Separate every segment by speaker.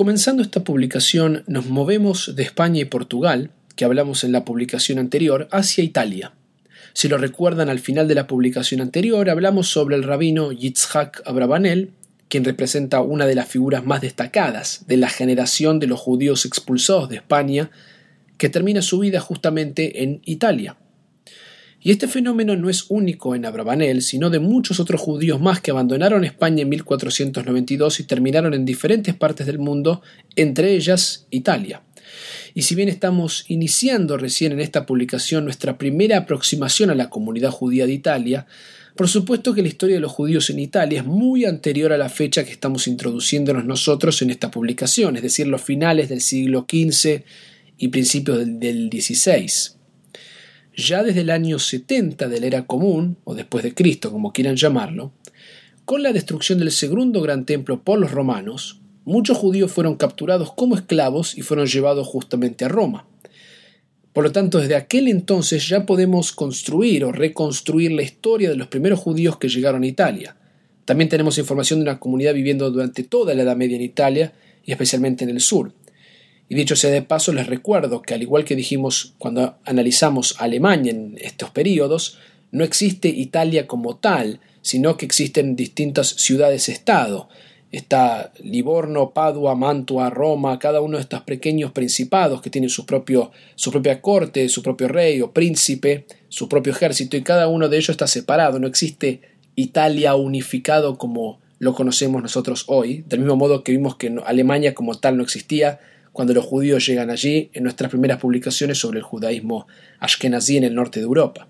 Speaker 1: Comenzando esta publicación nos movemos de España y Portugal, que hablamos en la publicación anterior, hacia Italia. Si lo recuerdan al final de la publicación anterior, hablamos sobre el rabino Yitzhak Abravanel, quien representa una de las figuras más destacadas de la generación de los judíos expulsados de España, que termina su vida justamente en Italia. Y este fenómeno no es único en Abravanel, sino de muchos otros judíos más que abandonaron España en 1492 y terminaron en diferentes partes del mundo, entre ellas Italia. Y si bien estamos iniciando recién en esta publicación nuestra primera aproximación a la comunidad judía de Italia, por supuesto que la historia de los judíos en Italia es muy anterior a la fecha que estamos introduciéndonos nosotros en esta publicación, es decir, los finales del siglo XV y principios del, XVI ya desde el año 70 de la era común, o después de Cristo, como quieran llamarlo, con la destrucción del segundo gran templo por los romanos, muchos judíos fueron capturados como esclavos y fueron llevados justamente a Roma. Por lo tanto, desde aquel entonces ya podemos construir o reconstruir la historia de los primeros judíos que llegaron a Italia. También tenemos información de una comunidad viviendo durante toda la Edad Media en Italia y especialmente en el sur. Y dicho sea de paso, les recuerdo que al igual que dijimos cuando analizamos Alemania en estos periodos, no existe Italia como tal, sino que existen distintas ciudades-estado. Está Livorno, Padua, Mantua, Roma, cada uno de estos pequeños principados que tienen su, propio, su propia corte, su propio rey o príncipe, su propio ejército, y cada uno de ellos está separado. No existe Italia unificado como lo conocemos nosotros hoy, del mismo modo que vimos que Alemania como tal no existía, cuando los judíos llegan allí en nuestras primeras publicaciones sobre el judaísmo ashkenazí en el norte de Europa.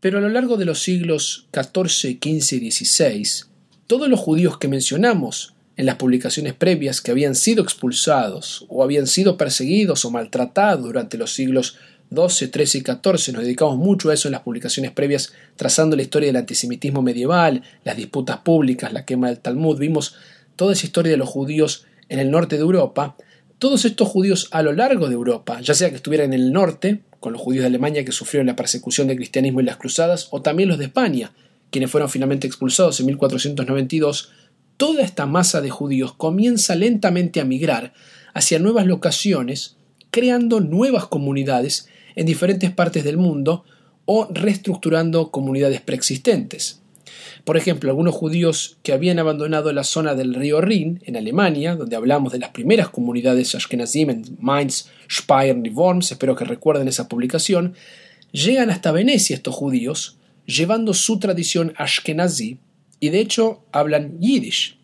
Speaker 1: Pero a lo largo de los siglos XIV, XV y XVI, todos los judíos que mencionamos en las publicaciones previas que habían sido expulsados o habían sido perseguidos o maltratados durante los siglos XII, XIII y XIV, nos dedicamos mucho a eso en las publicaciones previas, trazando la historia del antisemitismo medieval, las disputas públicas, la quema del Talmud, vimos toda esa historia de los judíos en el norte de Europa, todos estos judíos a lo largo de Europa, ya sea que estuvieran en el norte, con los judíos de Alemania que sufrieron la persecución del cristianismo y las cruzadas, o también los de España, quienes fueron finalmente expulsados en 1492, toda esta masa de judíos comienza lentamente a migrar hacia nuevas locaciones, creando nuevas comunidades en diferentes partes del mundo o reestructurando comunidades preexistentes. Por ejemplo, algunos judíos que habían abandonado la zona del río Rin, en Alemania, donde hablamos de las primeras comunidades ashkenazim en Mainz, Speyer y Worms, espero que recuerden esa publicación, llegan hasta Venecia estos judíos, llevando su tradición ashkenazí, y de hecho hablan yiddish.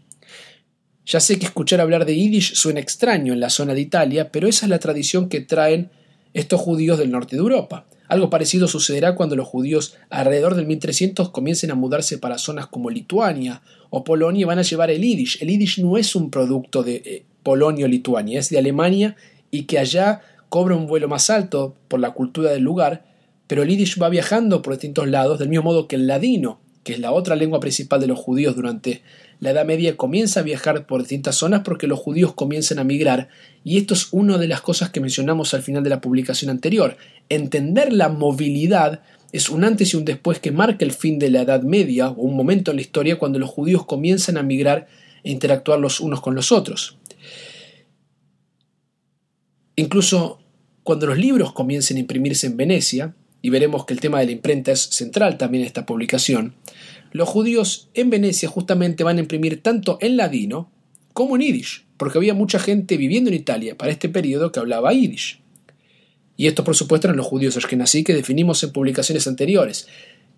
Speaker 1: Ya sé que escuchar hablar de yiddish suena extraño en la zona de Italia, pero esa es la tradición que traen estos judíos del norte de Europa. Algo parecido sucederá cuando los judíos alrededor del 1300 comiencen a mudarse para zonas como Lituania o Polonia y van a llevar el Yiddish. El Yiddish no es un producto de eh, Polonia o Lituania, es de Alemania y que allá cobra un vuelo más alto por la cultura del lugar, pero el Yiddish va viajando por distintos lados, del mismo modo que el ladino, que es la otra lengua principal de los judíos durante la Edad Media comienza a viajar por distintas zonas porque los judíos comienzan a migrar y esto es una de las cosas que mencionamos al final de la publicación anterior. Entender la movilidad es un antes y un después que marca el fin de la Edad Media o un momento en la historia cuando los judíos comienzan a migrar e interactuar los unos con los otros. Incluso cuando los libros comiencen a imprimirse en Venecia, y veremos que el tema de la imprenta es central también en esta publicación, los judíos en Venecia justamente van a imprimir tanto en ladino como en yiddish, porque había mucha gente viviendo en Italia para este periodo que hablaba yiddish. Y estos, por supuesto, eran los judíos ashkenazí que definimos en publicaciones anteriores,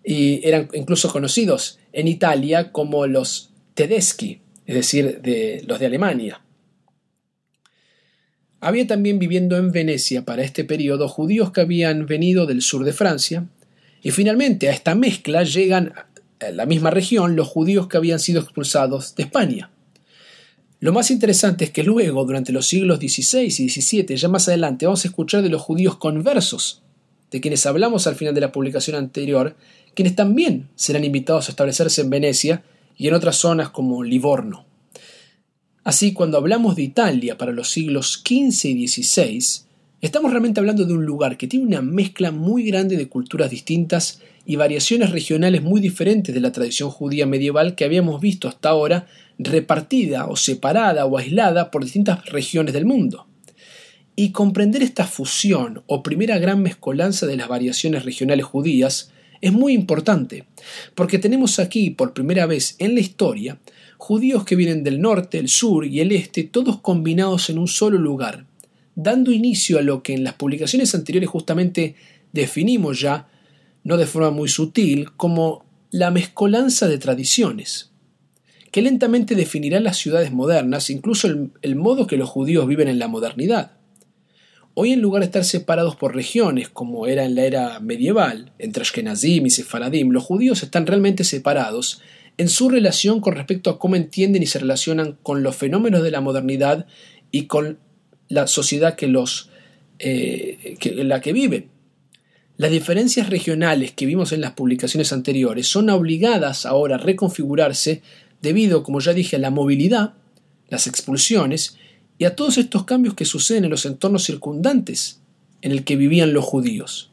Speaker 1: y eran incluso conocidos en Italia como los Tedeschi, es decir, de los de Alemania. Había también viviendo en Venecia para este periodo judíos que habían venido del sur de Francia, y finalmente a esta mezcla llegan en la misma región los judíos que habían sido expulsados de España. Lo más interesante es que luego, durante los siglos XVI y XVII, ya más adelante, vamos a escuchar de los judíos conversos, de quienes hablamos al final de la publicación anterior, quienes también serán invitados a establecerse en Venecia y en otras zonas como Livorno. Así, cuando hablamos de Italia para los siglos XV y XVI, Estamos realmente hablando de un lugar que tiene una mezcla muy grande de culturas distintas y variaciones regionales muy diferentes de la tradición judía medieval que habíamos visto hasta ahora, repartida o separada o aislada por distintas regiones del mundo. Y comprender esta fusión o primera gran mezcolanza de las variaciones regionales judías es muy importante, porque tenemos aquí por primera vez en la historia judíos que vienen del norte, el sur y el este, todos combinados en un solo lugar, dando inicio a lo que en las publicaciones anteriores justamente definimos ya, no de forma muy sutil, como la mezcolanza de tradiciones, que lentamente definirá las ciudades modernas, incluso el, el modo que los judíos viven en la modernidad. Hoy en lugar de estar separados por regiones, como era en la era medieval, entre Ashkenazim y Sefaradim, los judíos están realmente separados en su relación con respecto a cómo entienden y se relacionan con los fenómenos de la modernidad y con la sociedad que los, eh, en la que viven. Las diferencias regionales que vimos en las publicaciones anteriores son obligadas ahora a reconfigurarse debido, como ya dije, a la movilidad, las expulsiones y a todos estos cambios que suceden en los entornos circundantes en el que vivían los judíos.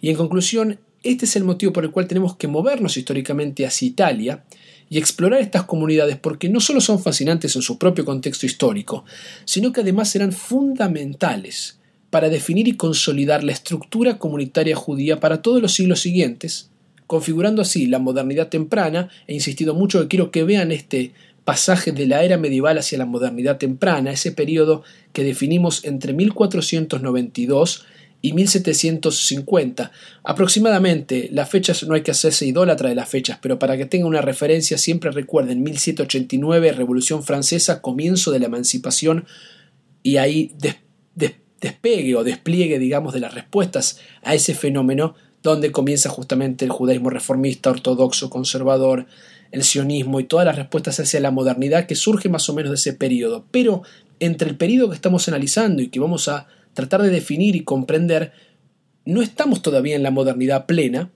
Speaker 1: Y en conclusión, este es el motivo por el cual tenemos que movernos históricamente hacia Italia y explorar estas comunidades porque no solo son fascinantes en su propio contexto histórico, sino que además serán fundamentales para definir y consolidar la estructura comunitaria judía para todos los siglos siguientes, configurando así la modernidad temprana, he insistido mucho que quiero que vean este pasaje de la era medieval hacia la modernidad temprana, ese periodo que definimos entre 1492 y 1750. Aproximadamente, las fechas no hay que hacerse idólatra de las fechas, pero para que tengan una referencia siempre recuerden 1789, Revolución Francesa, comienzo de la emancipación y ahí despegue o despliegue, digamos, de las respuestas a ese fenómeno donde comienza justamente el judaísmo reformista, ortodoxo, conservador, el sionismo y todas las respuestas hacia la modernidad que surge más o menos de ese periodo. Pero entre el periodo que estamos analizando y que vamos a tratar de definir y comprender, no estamos todavía en la modernidad plena,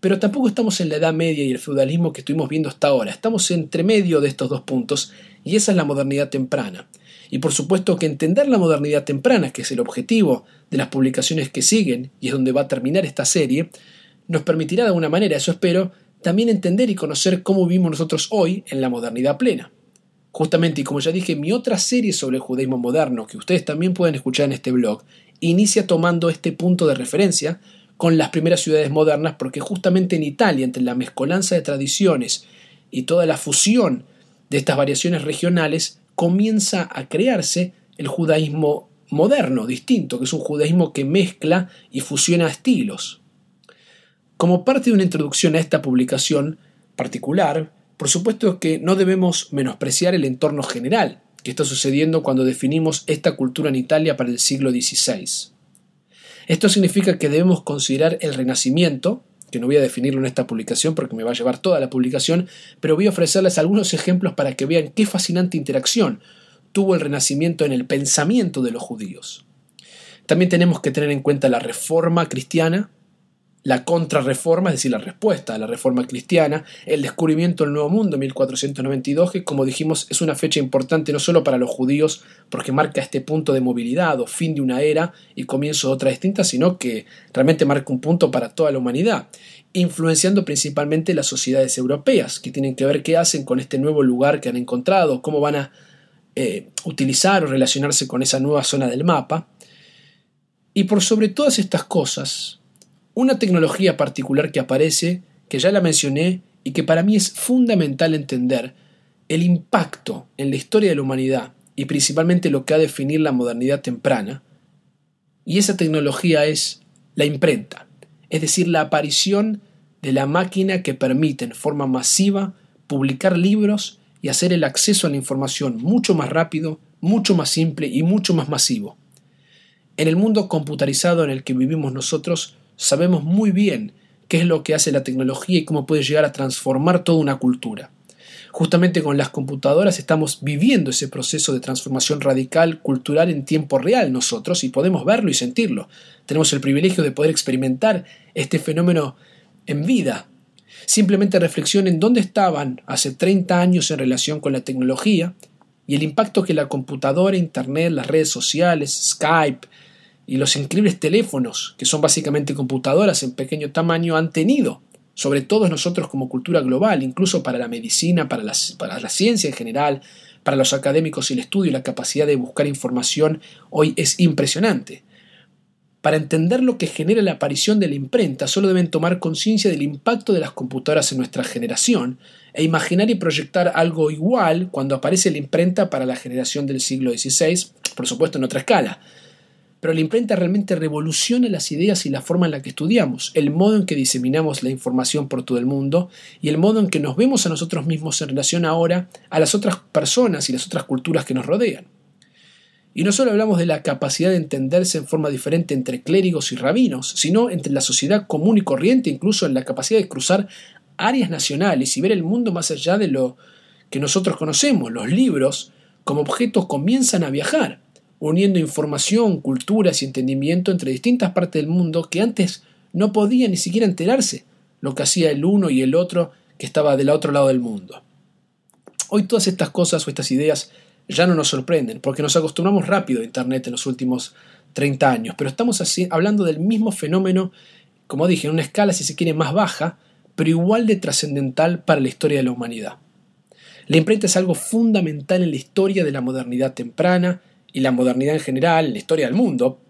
Speaker 1: pero tampoco estamos en la Edad Media y el feudalismo que estuvimos viendo hasta ahora. Estamos entre medio de estos dos puntos y esa es la modernidad temprana. Y por supuesto que entender la modernidad temprana, que es el objetivo de las publicaciones que siguen y es donde va a terminar esta serie, nos permitirá de alguna manera, eso espero, también entender y conocer cómo vivimos nosotros hoy en la modernidad plena. Justamente, y como ya dije, mi otra serie sobre el judaísmo moderno, que ustedes también pueden escuchar en este blog, inicia tomando este punto de referencia con las primeras ciudades modernas, porque justamente en Italia, entre la mezcolanza de tradiciones y toda la fusión de estas variaciones regionales, comienza a crearse el judaísmo moderno, distinto, que es un judaísmo que mezcla y fusiona estilos. Como parte de una introducción a esta publicación particular, por supuesto que no debemos menospreciar el entorno general que está sucediendo cuando definimos esta cultura en Italia para el siglo XVI. Esto significa que debemos considerar el Renacimiento, que no voy a definirlo en esta publicación porque me va a llevar toda la publicación, pero voy a ofrecerles algunos ejemplos para que vean qué fascinante interacción tuvo el Renacimiento en el pensamiento de los judíos. También tenemos que tener en cuenta la reforma cristiana, la contrarreforma, es decir, la respuesta a la reforma cristiana, el descubrimiento del Nuevo Mundo, 1492, que como dijimos es una fecha importante no solo para los judíos, porque marca este punto de movilidad o fin de una era y comienzo de otra distinta, sino que realmente marca un punto para toda la humanidad, influenciando principalmente las sociedades europeas, que tienen que ver qué hacen con este nuevo lugar que han encontrado, cómo van a eh, utilizar o relacionarse con esa nueva zona del mapa. Y por sobre todas estas cosas, una tecnología particular que aparece, que ya la mencioné y que para mí es fundamental entender el impacto en la historia de la humanidad y principalmente lo que ha de definir la modernidad temprana, y esa tecnología es la imprenta, es decir, la aparición de la máquina que permite en forma masiva publicar libros y hacer el acceso a la información mucho más rápido, mucho más simple y mucho más masivo. En el mundo computarizado en el que vivimos nosotros, sabemos muy bien qué es lo que hace la tecnología y cómo puede llegar a transformar toda una cultura. Justamente con las computadoras estamos viviendo ese proceso de transformación radical cultural en tiempo real nosotros y podemos verlo y sentirlo. Tenemos el privilegio de poder experimentar este fenómeno en vida. Simplemente reflexionen dónde estaban hace 30 años en relación con la tecnología y el impacto que la computadora, Internet, las redes sociales, Skype, y los increíbles teléfonos, que son básicamente computadoras en pequeño tamaño, han tenido sobre todos nosotros como cultura global, incluso para la medicina, para, para la ciencia en general, para los académicos y el estudio la capacidad de buscar información hoy es impresionante. Para entender lo que genera la aparición de la imprenta, solo deben tomar conciencia del impacto de las computadoras en nuestra generación e imaginar y proyectar algo igual cuando aparece la imprenta para la generación del siglo XVI, por supuesto en otra escala. Pero la imprenta realmente revoluciona las ideas y la forma en la que estudiamos, el modo en que diseminamos la información por todo el mundo y el modo en que nos vemos a nosotros mismos en relación ahora a las otras personas y las otras culturas que nos rodean. Y no solo hablamos de la capacidad de entenderse en forma diferente entre clérigos y rabinos, sino entre la sociedad común y corriente, incluso en la capacidad de cruzar áreas nacionales y ver el mundo más allá de lo que nosotros conocemos. Los libros, como objetos, comienzan a viajar, uniendo información, culturas y entendimiento entre distintas partes del mundo que antes no podían ni siquiera enterarse lo que hacía el uno y el otro que estaba del otro lado del mundo. Hoy todas estas cosas o estas ideas ya no nos sorprenden, porque nos acostumbramos rápido a Internet en los últimos 30 años, pero estamos así, hablando del mismo fenómeno, como dije, en una escala, si se quiere, más baja, pero igual de trascendental para la historia de la humanidad. La imprenta es algo fundamental en la historia de la modernidad temprana y la modernidad en general, en la historia del mundo,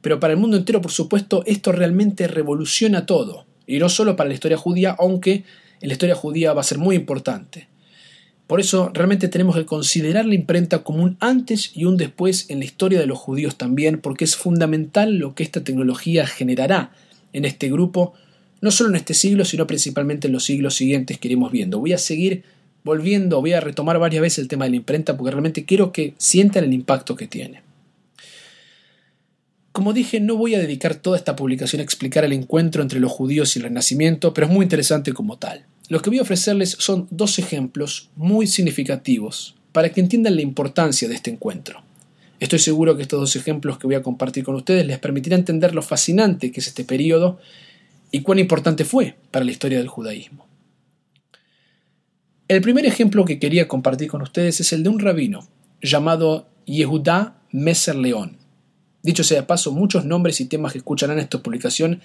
Speaker 1: pero para el mundo entero, por supuesto, esto realmente revoluciona todo, y no solo para la historia judía, aunque en la historia judía va a ser muy importante. Por eso realmente tenemos que considerar la imprenta como un antes y un después en la historia de los judíos también, porque es fundamental lo que esta tecnología generará en este grupo, no solo en este siglo, sino principalmente en los siglos siguientes que iremos viendo. Voy a seguir volviendo, voy a retomar varias veces el tema de la imprenta porque realmente quiero que sientan el impacto que tiene. Como dije, no voy a dedicar toda esta publicación a explicar el encuentro entre los judíos y el Renacimiento, pero es muy interesante como tal. Lo que voy a ofrecerles son dos ejemplos muy significativos para que entiendan la importancia de este encuentro. Estoy seguro que estos dos ejemplos que voy a compartir con ustedes les permitirá entender lo fascinante que es este periodo y cuán importante fue para la historia del judaísmo. El primer ejemplo que quería compartir con ustedes es el de un rabino llamado Yehudá Messer León. Dicho sea de paso, muchos nombres y temas que escucharán en esta publicación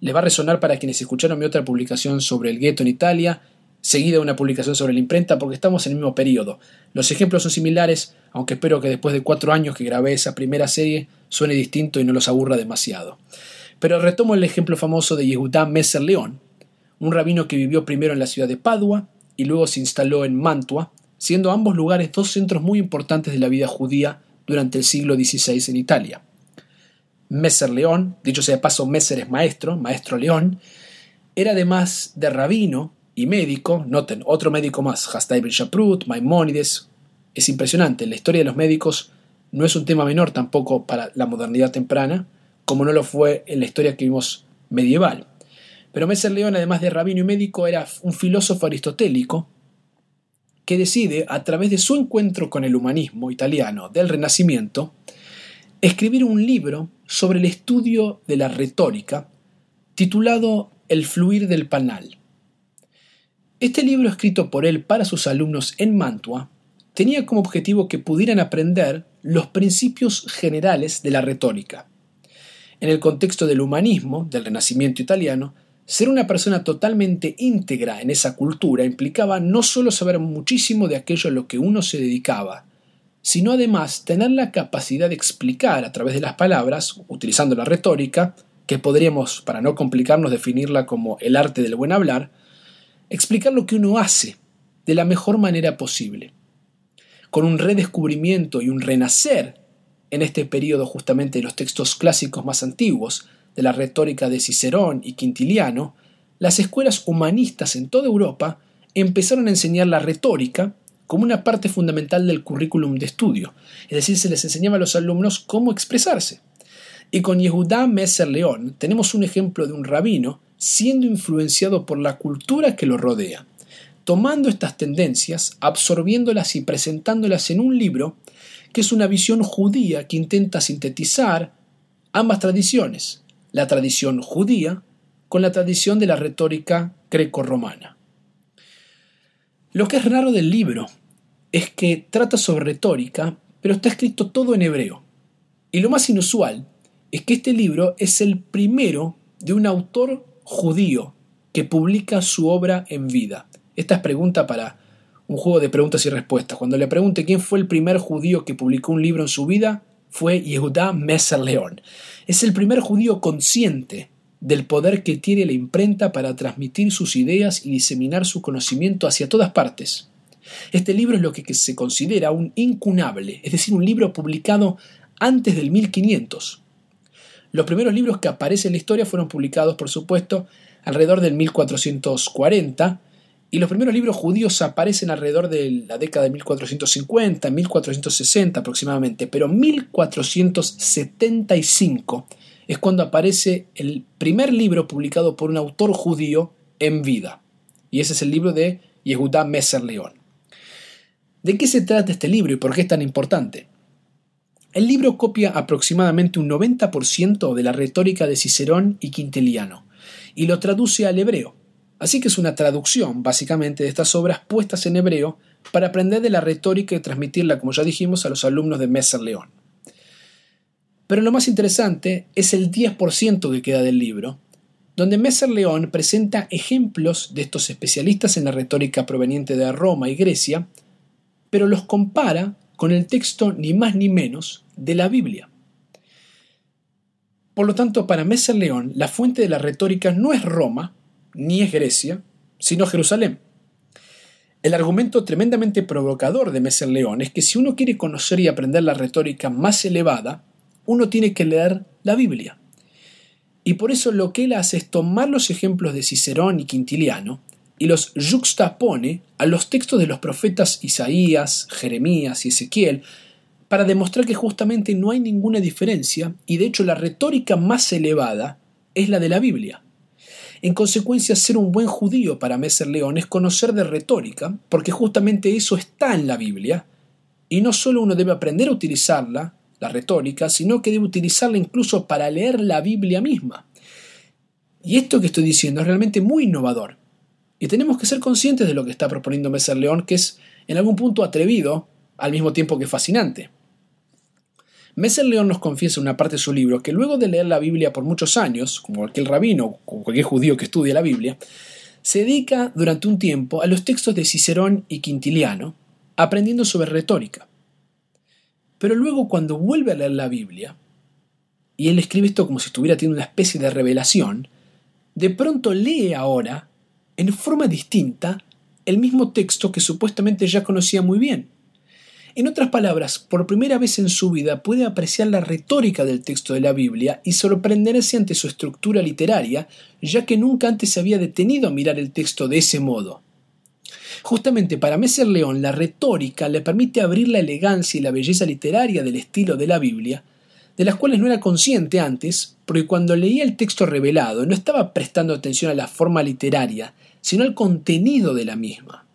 Speaker 1: les va a resonar para quienes escucharon mi otra publicación sobre el gueto en Italia, seguida de una publicación sobre la imprenta, porque estamos en el mismo periodo. Los ejemplos son similares, aunque espero que después de cuatro años que grabé esa primera serie suene distinto y no los aburra demasiado. Pero retomo el ejemplo famoso de Yehudá Messer León, un rabino que vivió primero en la ciudad de Padua y luego se instaló en Mantua, siendo ambos lugares dos centros muy importantes de la vida judía durante el siglo XVI en Italia. Messer León, dicho sea de paso, Messer es maestro, maestro León, era además de rabino y médico, noten, otro médico más, Hastay Ben Shaprut, Maimónides. Es impresionante, la historia de los médicos no es un tema menor tampoco para la modernidad temprana, como no lo fue en la historia que vimos medieval. Pero Messer León, además de rabino y médico, era un filósofo aristotélico que decide, a través de su encuentro con el humanismo italiano del Renacimiento, escribir un libro sobre el estudio de la retórica titulado El fluir del panal. Este libro escrito por él para sus alumnos en Mantua tenía como objetivo que pudieran aprender los principios generales de la retórica. En el contexto del humanismo, del Renacimiento italiano, ser una persona totalmente íntegra en esa cultura implicaba no solo saber muchísimo de aquello a lo que uno se dedicaba, sino además tener la capacidad de explicar a través de las palabras, utilizando la retórica, que podríamos, para no complicarnos, definirla como el arte del buen hablar, explicar lo que uno hace de la mejor manera posible. Con un redescubrimiento y un renacer en este periodo justamente de los textos clásicos más antiguos, de la retórica de Cicerón y Quintiliano, las escuelas humanistas en toda Europa empezaron a enseñar la retórica como una parte fundamental del currículum de estudio, es decir, se les enseñaba a los alumnos cómo expresarse. Y con Yehudá Messer León tenemos un ejemplo de un rabino siendo influenciado por la cultura que lo rodea, tomando estas tendencias, absorbiéndolas y presentándolas en un libro que es una visión judía que intenta sintetizar ambas tradiciones, la tradición judía con la tradición de la retórica greco-romana. Lo que es raro del libro es que trata sobre retórica, pero está escrito todo en hebreo. Y lo más inusual es que este libro es el primero de un autor judío que publica su obra en vida. Esta es pregunta para un juego de preguntas y respuestas. Cuando le pregunte quién fue el primer judío que publicó un libro en su vida, fue Yehuda Messer León. Es el primer judío consciente del poder que tiene la imprenta para transmitir sus ideas y diseminar su conocimiento hacia todas partes. Este libro es lo que se considera un incunable, es decir, un libro publicado antes del 1500. Los primeros libros que aparecen en la historia fueron publicados, por supuesto, alrededor del 1440, y los primeros libros judíos aparecen alrededor de la década de 1450, 1460 aproximadamente, pero 1475 es cuando aparece el primer libro publicado por un autor judío en vida. Y ese es el libro de Yehuda Messer León. ¿De qué se trata este libro y por qué es tan importante? El libro copia aproximadamente un 90% de la retórica de Cicerón y Quintiliano y lo traduce al hebreo. Así que es una traducción, básicamente, de estas obras puestas en hebreo para aprender de la retórica y transmitirla, como ya dijimos, a los alumnos de Messer León. Pero lo más interesante es el 10% que queda del libro, donde Messer León presenta ejemplos de estos especialistas en la retórica proveniente de Roma y Grecia, pero los compara con el texto ni más ni menos de la Biblia. Por lo tanto, para Messer León, la fuente de la retórica no es Roma, ni es Grecia, sino Jerusalén. El argumento tremendamente provocador de Messer León es que si uno quiere conocer y aprender la retórica más elevada, uno tiene que leer la Biblia. Y por eso lo que él hace es tomar los ejemplos de Cicerón y Quintiliano y los juxtapone a los textos de los profetas Isaías, Jeremías y Ezequiel para demostrar que justamente no hay ninguna diferencia y de hecho la retórica más elevada es la de la Biblia. En consecuencia, ser un buen judío para Messer León es conocer de retórica, porque justamente eso está en la Biblia, y no solo uno debe aprender a utilizarla, la retórica, sino que debe utilizarla incluso para leer la Biblia misma. Y esto que estoy diciendo es realmente muy innovador. Y tenemos que ser conscientes de lo que está proponiendo Messer León, que es en algún punto atrevido, al mismo tiempo que fascinante. Messer León nos confiesa en una parte de su libro que luego de leer la Biblia por muchos años, como cualquier rabino o cualquier judío que estudia la Biblia, se dedica durante un tiempo a los textos de Cicerón y Quintiliano, aprendiendo sobre retórica. Pero luego cuando vuelve a leer la Biblia, y él escribe esto como si estuviera teniendo una especie de revelación, de pronto lee ahora, en forma distinta, el mismo texto que supuestamente ya conocía muy bien. En otras palabras, por primera vez en su vida puede apreciar la retórica del texto de la Biblia y sorprenderse ante su estructura literaria, ya que nunca antes se había detenido a mirar el texto de ese modo. Justamente para Messer León la retórica le permite abrir la elegancia y la belleza literaria del estilo de la Biblia, de las cuales no era consciente antes, porque cuando leía el texto revelado no estaba prestando atención a la forma literaria, sino al contenido de la misma.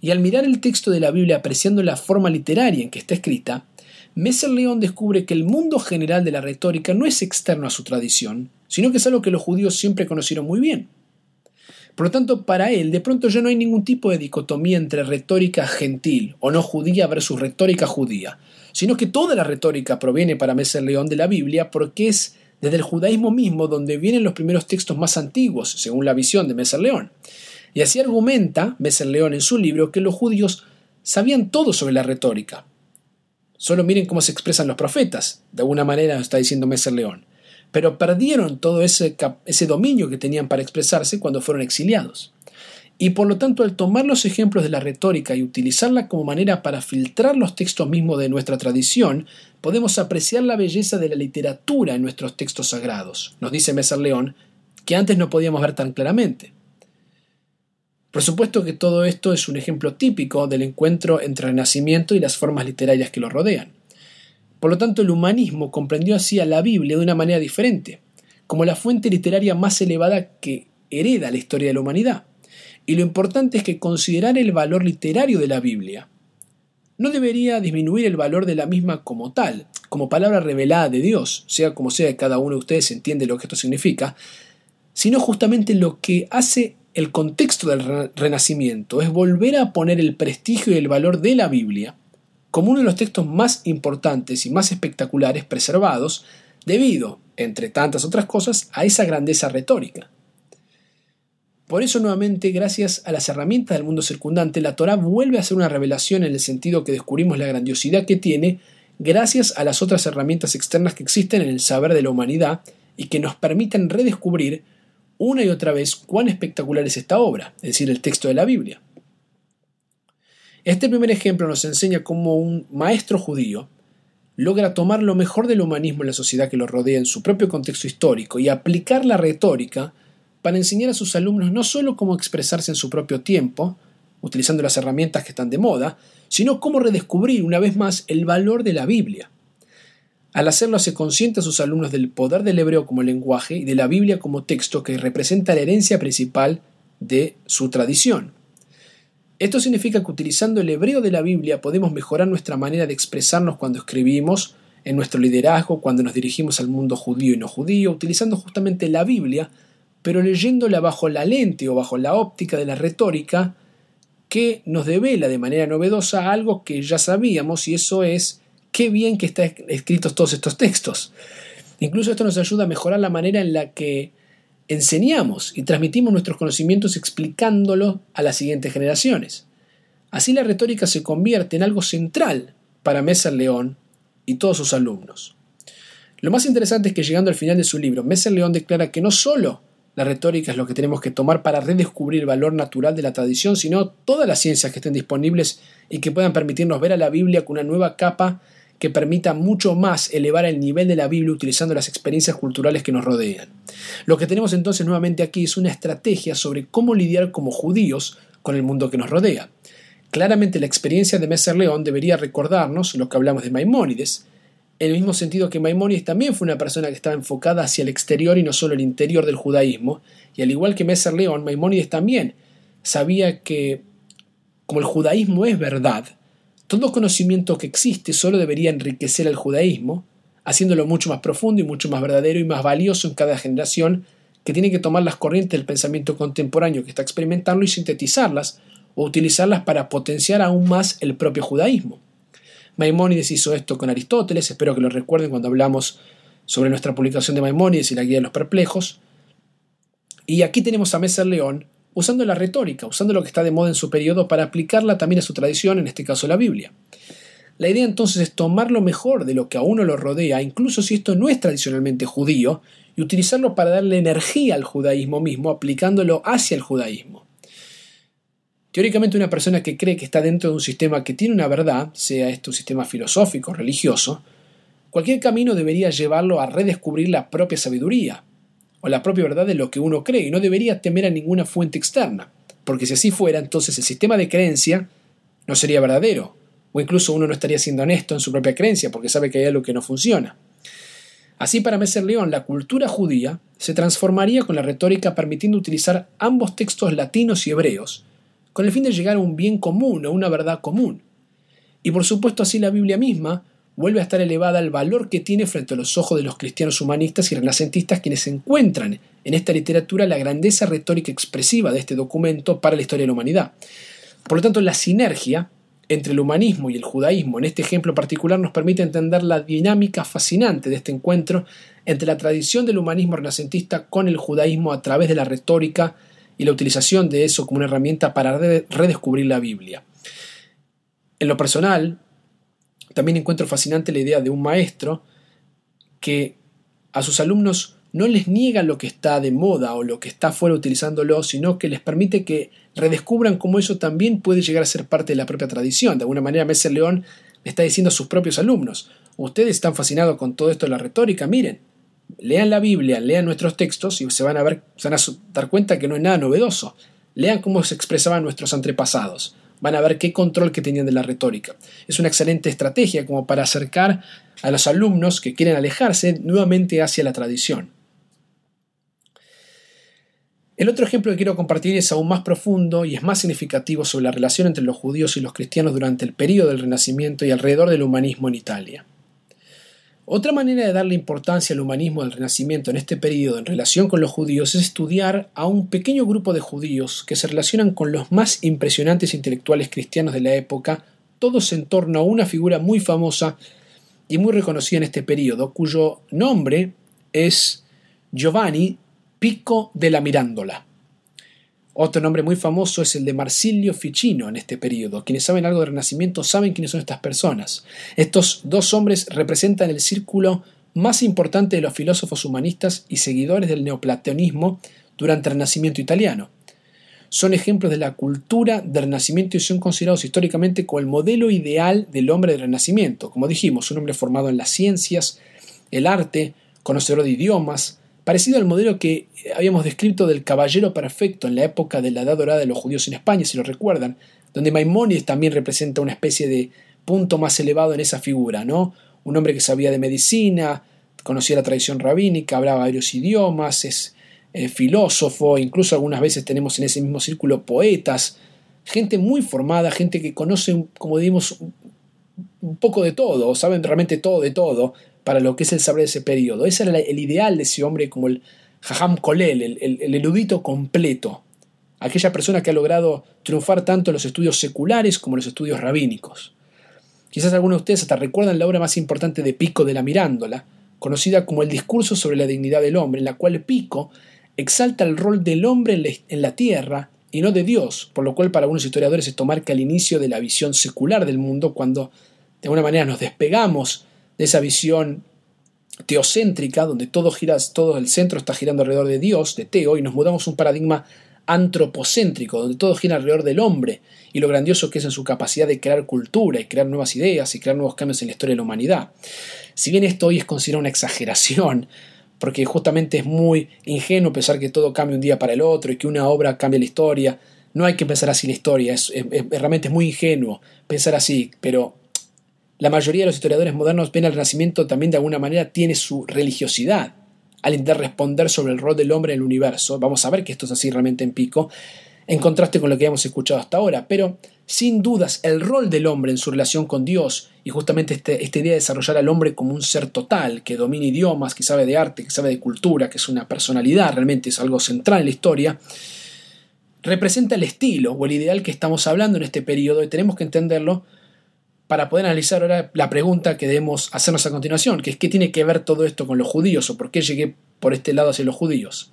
Speaker 1: Y al mirar el texto de la Biblia apreciando la forma literaria en que está escrita, Messer León descubre que el mundo general de la retórica no es externo a su tradición, sino que es algo que los judíos siempre conocieron muy bien. Por lo tanto, para él, de pronto ya no hay ningún tipo de dicotomía entre retórica gentil o no judía versus retórica judía, sino que toda la retórica proviene para Messer León de la Biblia porque es desde el judaísmo mismo donde vienen los primeros textos más antiguos, según la visión de Messer León. Y así argumenta Messer León en su libro que los judíos sabían todo sobre la retórica. Solo miren cómo se expresan los profetas, de alguna manera está diciendo Messer León pero perdieron todo ese, ese dominio que tenían para expresarse cuando fueron exiliados. Y por lo tanto, al tomar los ejemplos de la retórica y utilizarla como manera para filtrar los textos mismos de nuestra tradición, podemos apreciar la belleza de la literatura en nuestros textos sagrados, nos dice Messer León, que antes no podíamos ver tan claramente. Por supuesto que todo esto es un ejemplo típico del encuentro entre el Renacimiento y las formas literarias que lo rodean. Por lo tanto, el humanismo comprendió así a la Biblia de una manera diferente, como la fuente literaria más elevada que hereda la historia de la humanidad. Y lo importante es que considerar el valor literario de la Biblia no debería disminuir el valor de la misma como tal, como palabra revelada de Dios, sea como sea cada uno de ustedes entiende lo que esto significa, sino justamente lo que hace el contexto del renacimiento, es volver a poner el prestigio y el valor de la Biblia como uno de los textos más importantes y más espectaculares preservados debido, entre tantas otras cosas, a esa grandeza retórica. Por eso, nuevamente, gracias a las herramientas del mundo circundante, la Torah vuelve a ser una revelación en el sentido que descubrimos la grandiosidad que tiene gracias a las otras herramientas externas que existen en el saber de la humanidad y que nos permiten redescubrir una y otra vez cuán espectacular es esta obra, es decir, el texto de la Biblia. Este primer ejemplo nos enseña cómo un maestro judío logra tomar lo mejor del humanismo en la sociedad que lo rodea en su propio contexto histórico y aplicar la retórica para enseñar a sus alumnos no solo cómo expresarse en su propio tiempo, utilizando las herramientas que están de moda, sino cómo redescubrir una vez más el valor de la Biblia. Al hacerlo se consciente a sus alumnos del poder del hebreo como lenguaje y de la Biblia como texto que representa la herencia principal de su tradición. Esto significa que utilizando el hebreo de la Biblia podemos mejorar nuestra manera de expresarnos cuando escribimos, en nuestro liderazgo, cuando nos dirigimos al mundo judío y no judío, utilizando justamente la Biblia pero leyéndola bajo la lente o bajo la óptica de la retórica que nos devela de manera novedosa algo que ya sabíamos y eso es qué bien que están escritos todos estos textos. Incluso esto nos ayuda a mejorar la manera en la que enseñamos y transmitimos nuestros conocimientos explicándolo a las siguientes generaciones. Así la retórica se convierte en algo central para Messer León y todos sus alumnos. Lo más interesante es que llegando al final de su libro, Messer León declara que no solo la retórica es lo que tenemos que tomar para redescubrir el valor natural de la tradición, sino todas las ciencias que estén disponibles y que puedan permitirnos ver a la Biblia con una nueva capa que permita mucho más elevar el nivel de la Biblia utilizando las experiencias culturales que nos rodean. Lo que tenemos entonces nuevamente aquí es una estrategia sobre cómo lidiar como judíos con el mundo que nos rodea. Claramente la experiencia de Messer León debería recordarnos lo que hablamos de Maimónides, en el mismo sentido que Maimónides también fue una persona que estaba enfocada hacia el exterior y no solo el interior del judaísmo, y al igual que Messer León, Maimónides también sabía que, como el judaísmo es verdad, todo conocimiento que existe solo debería enriquecer el judaísmo, haciéndolo mucho más profundo y mucho más verdadero y más valioso en cada generación, que tiene que tomar las corrientes del pensamiento contemporáneo que está experimentando y sintetizarlas o utilizarlas para potenciar aún más el propio judaísmo. Maimónides hizo esto con Aristóteles, espero que lo recuerden cuando hablamos sobre nuestra publicación de Maimónides y la guía de los perplejos. Y aquí tenemos a Messer León usando la retórica, usando lo que está de moda en su periodo para aplicarla también a su tradición, en este caso la Biblia. La idea entonces es tomar lo mejor de lo que a uno lo rodea, incluso si esto no es tradicionalmente judío, y utilizarlo para darle energía al judaísmo mismo, aplicándolo hacia el judaísmo. Teóricamente una persona que cree que está dentro de un sistema que tiene una verdad, sea esto un sistema filosófico, religioso, cualquier camino debería llevarlo a redescubrir la propia sabiduría o la propia verdad de lo que uno cree y no debería temer a ninguna fuente externa, porque si así fuera, entonces el sistema de creencia no sería verdadero, o incluso uno no estaría siendo honesto en su propia creencia porque sabe que hay algo que no funciona. Así para Messer León, la cultura judía se transformaría con la retórica permitiendo utilizar ambos textos latinos y hebreos con el fin de llegar a un bien común, a una verdad común. Y por supuesto así la Biblia misma vuelve a estar elevada al valor que tiene frente a los ojos de los cristianos humanistas y renacentistas quienes encuentran en esta literatura la grandeza retórica expresiva de este documento para la historia de la humanidad. Por lo tanto, la sinergia entre el humanismo y el judaísmo en este ejemplo particular nos permite entender la dinámica fascinante de este encuentro entre la tradición del humanismo renacentista con el judaísmo a través de la retórica y la utilización de eso como una herramienta para redescubrir la Biblia. En lo personal, también encuentro fascinante la idea de un maestro que a sus alumnos no les niega lo que está de moda o lo que está fuera utilizándolo, sino que les permite que redescubran cómo eso también puede llegar a ser parte de la propia tradición. De alguna manera, Messer León le está diciendo a sus propios alumnos, ustedes están fascinados con todo esto de la retórica, miren, lean la Biblia, lean nuestros textos y se van a, ver, van a dar cuenta que no es nada novedoso. Lean cómo se expresaban nuestros antepasados. Van a ver qué control que tenían de la retórica. Es una excelente estrategia como para acercar a los alumnos que quieren alejarse nuevamente hacia la tradición. El otro ejemplo que quiero compartir es aún más profundo y es más significativo sobre la relación entre los judíos y los cristianos durante el periodo del Renacimiento y alrededor del humanismo en Italia. Otra manera de darle importancia al humanismo del Renacimiento en este periodo en relación con los judíos es estudiar a un pequeño grupo de judíos que se relacionan con los más impresionantes intelectuales cristianos de la época, todos en torno a una figura muy famosa y muy reconocida en este periodo, cuyo nombre es Giovanni Pico de la Mirandola. Otro nombre muy famoso es el de Marsilio Ficino en este periodo. Quienes saben algo del Renacimiento saben quiénes son estas personas. Estos dos hombres representan el círculo más importante de los filósofos humanistas y seguidores del neoplatonismo durante el Renacimiento italiano. Son ejemplos de la cultura del Renacimiento y son considerados históricamente como el modelo ideal del hombre del Renacimiento. Como dijimos, un hombre formado en las ciencias, el arte, conocedor de idiomas, parecido al modelo que habíamos descrito del caballero perfecto en la época de la Edad Dorada de los judíos en España, si lo recuerdan, donde Maimónides también representa una especie de punto más elevado en esa figura, ¿no? Un hombre que sabía de medicina, conocía la tradición rabínica, hablaba varios idiomas, es eh, filósofo, incluso algunas veces tenemos en ese mismo círculo poetas, gente muy formada, gente que conoce, como digamos, un poco de todo, saben realmente todo de todo, para lo que es el saber de ese periodo. Ese era el ideal de ese hombre como el Jajam Kolel, el, erudito completo, aquella persona que ha logrado triunfar tanto en los estudios seculares como en los estudios rabínicos. Quizás algunos de ustedes hasta recuerdan la obra más importante de Pico de la Mirándola, conocida como el Discurso sobre la dignidad del hombre, en la cual Pico exalta el rol del hombre en la tierra y no de Dios, por lo cual para algunos historiadores esto marca el inicio de la visión secular del mundo cuando de alguna manera nos despegamos de esa visión teocéntrica, donde todo gira, todo el centro está girando alrededor de Dios, de Teo, y nos mudamos a un paradigma antropocéntrico, donde todo gira alrededor del hombre y lo grandioso que es en su capacidad de crear cultura y crear nuevas ideas y crear nuevos cambios en la historia de la humanidad. Si bien esto hoy es considerado una exageración, porque justamente es muy ingenuo pensar que todo cambia un día para el otro y que una obra cambia la historia, no hay que pensar así la historia, es, realmente es muy ingenuo pensar así, pero la mayoría de los historiadores modernos ven al Renacimiento también de alguna manera tiene su religiosidad al intentar responder sobre el rol del hombre en el universo. Vamos a ver que esto es así realmente en pico, en contraste con lo que hemos escuchado hasta ahora, pero sin dudas el rol del hombre en su relación con Dios y justamente este, esta idea de desarrollar al hombre como un ser total, que domina idiomas, que sabe de arte, que sabe de cultura, que es una personalidad, realmente es algo central en la historia, representa el estilo o el ideal que estamos hablando en este periodo y tenemos que entenderlo para poder analizar ahora la pregunta que debemos hacernos a continuación, que es qué tiene que ver todo esto con los judíos o por qué llegué por este lado hacia los judíos.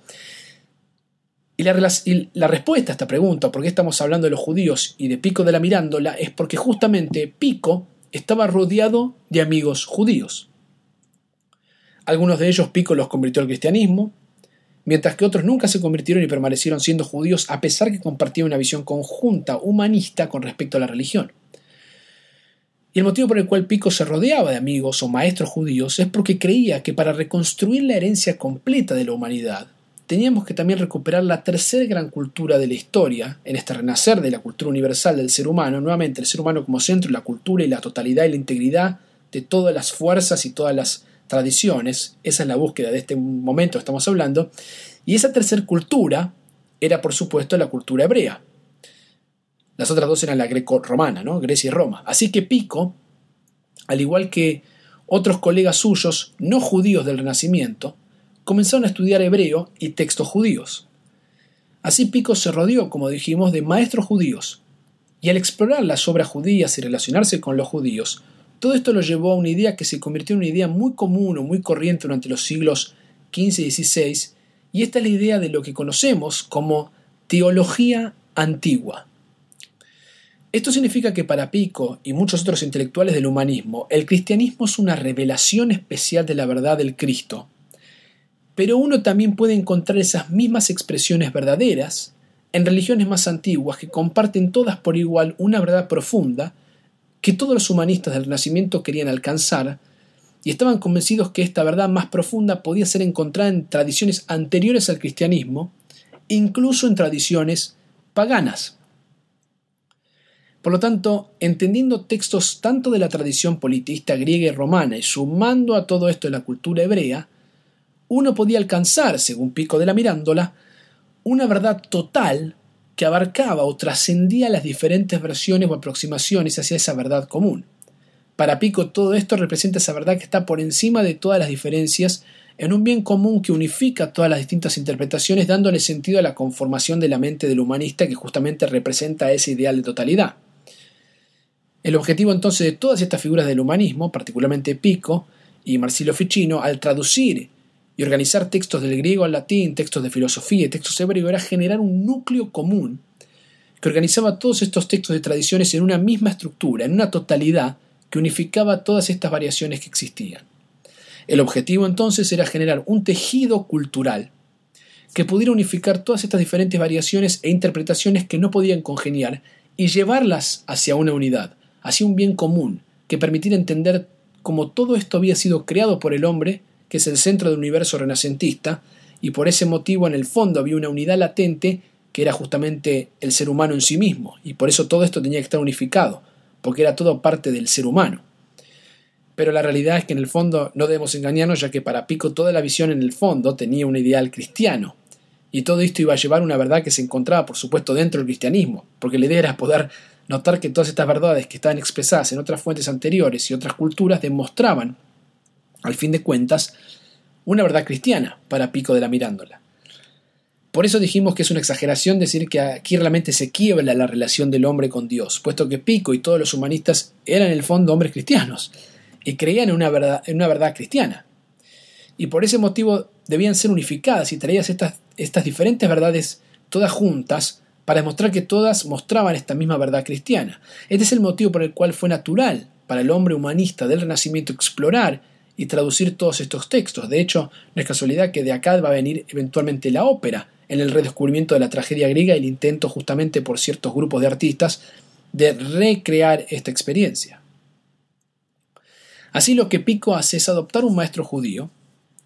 Speaker 1: Y la, respuesta a esta pregunta, por qué estamos hablando de los judíos y de Pico de la Mirándola, es porque justamente Pico estaba rodeado de amigos judíos. Algunos de ellos Pico los convirtió al cristianismo, mientras que otros nunca se convirtieron y permanecieron siendo judíos a pesar que compartían una visión conjunta, humanista con respecto a la religión. Y el motivo por el cual Pico se rodeaba de amigos o maestros judíos es porque creía que para reconstruir la herencia completa de la humanidad, teníamos que también recuperar la tercera gran cultura de la historia, en este renacer de la cultura universal del ser humano, nuevamente el ser humano como centro, la cultura y la totalidad y la integridad de todas las fuerzas y todas las tradiciones, esa es la búsqueda de este momento que estamos hablando, y esa tercera cultura era por supuesto la cultura hebrea, las otras dos eran la greco-romana, ¿no? Grecia y Roma. Así que Pico, al igual que otros colegas suyos no judíos del Renacimiento, comenzaron a estudiar hebreo y textos judíos. Así Pico se rodeó, como dijimos, de maestros judíos, y al explorar las obras judías y relacionarse con los judíos, todo esto lo llevó a una idea que se convirtió en una idea muy común o muy corriente durante los siglos XV y XVI, y esta es la idea de lo que conocemos como teología antigua. Esto significa que para Pico y muchos otros intelectuales del humanismo, el cristianismo es una revelación especial de la verdad del Cristo. Pero uno también puede encontrar esas mismas expresiones verdaderas en religiones más antiguas que comparten todas por igual una verdad profunda que todos los humanistas del Renacimiento querían alcanzar y estaban convencidos que esta verdad más profunda podía ser encontrada en tradiciones anteriores al cristianismo, incluso en tradiciones paganas. Por lo tanto, entendiendo textos tanto de la tradición politista griega y romana y sumando a todo esto la cultura hebrea, uno podía alcanzar, según Pico de la Mirándola, una verdad total que abarcaba o trascendía las diferentes versiones o aproximaciones hacia esa verdad común. Para Pico todo esto representa esa verdad que está por encima de todas las diferencias en un bien común que unifica todas las distintas interpretaciones dándole sentido a la conformación de la mente del humanista que justamente representa ese ideal de totalidad. El objetivo entonces de todas estas figuras del humanismo, particularmente Pico y Marsilio Ficino, al traducir y organizar textos del griego al latín, textos de filosofía y textos hebreos, era generar un núcleo común que organizaba todos estos textos de tradiciones en una misma estructura, en una totalidad que unificaba todas estas variaciones que existían. El objetivo entonces era generar un tejido cultural que pudiera unificar todas estas diferentes variaciones e interpretaciones que no podían congeniar y llevarlas hacia una unidad, hacia un bien común, que permitiera entender cómo todo esto había sido creado por el hombre, que es el centro del universo renacentista, y por ese motivo en el fondo había una unidad latente que era justamente el ser humano en sí mismo, y por eso todo esto tenía que estar unificado, porque era todo parte del ser humano. Pero la realidad es que en el fondo no debemos engañarnos, ya que para Pico toda la visión en el fondo tenía un ideal cristiano. Y todo esto iba a llevar una verdad que se encontraba, por supuesto, dentro del cristianismo, porque la idea era poder notar que todas estas verdades que estaban expresadas en otras fuentes anteriores y otras culturas demostraban, al fin de cuentas, una verdad cristiana para Pico de la Mirándola. Por eso dijimos que es una exageración decir que aquí realmente se quiebra la relación del hombre con Dios, puesto que Pico y todos los humanistas eran en el fondo hombres cristianos y creían en una verdad, en una verdad cristiana. Y por ese motivo debían ser unificadas y traídas estas, estas diferentes verdades todas juntas para demostrar que todas mostraban esta misma verdad cristiana. Este es el motivo por el cual fue natural para el hombre humanista del Renacimiento explorar y traducir todos estos textos. De hecho, no es casualidad que de acá va a venir eventualmente la ópera, en el redescubrimiento de la tragedia griega y el intento justamente por ciertos grupos de artistas de recrear esta experiencia. Así lo que Pico hace es adoptar un maestro judío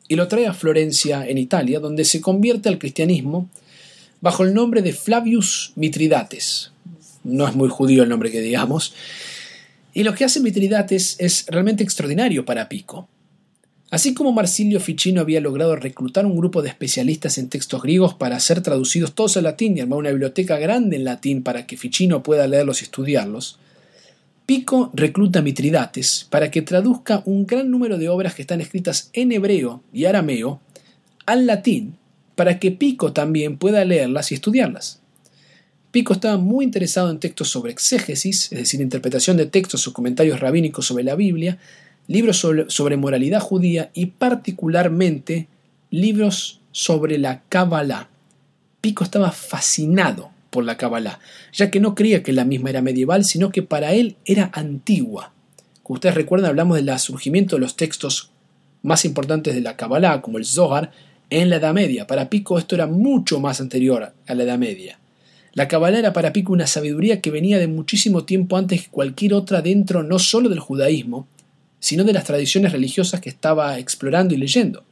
Speaker 1: y lo trae a Florencia, en Italia, donde se convierte al cristianismo bajo el nombre de Flavius Mitridates. No es muy judío el nombre que digamos. Y lo que hace Mitridates es realmente extraordinario para Pico. Así como Marsilio Ficino había logrado reclutar un grupo de especialistas en textos griegos para ser traducidos todos al latín y armar una biblioteca grande en latín para que Ficino pueda leerlos y estudiarlos, Pico recluta a Mitridates para que traduzca un gran número de obras que están escritas en hebreo y arameo al latín para que Pico también pueda leerlas y estudiarlas. Pico estaba muy interesado en textos sobre exégesis, es decir, interpretación de textos o comentarios rabínicos sobre la Biblia, libros sobre, moralidad judía y particularmente libros sobre la Kabbalah. Pico estaba fascinado por la Kabbalah, ya que no creía que la misma era medieval, sino que para él era antigua. Como ustedes recuerdan, hablamos del surgimiento de los textos más importantes de la Kabbalah, como el Zohar, en la Edad Media. Para Pico esto era mucho más anterior a la Edad Media. La Kabbalah era para Pico una sabiduría que venía de muchísimo tiempo antes que cualquier otra dentro no solo del judaísmo, sino de las tradiciones religiosas que estaba explorando y leyendo.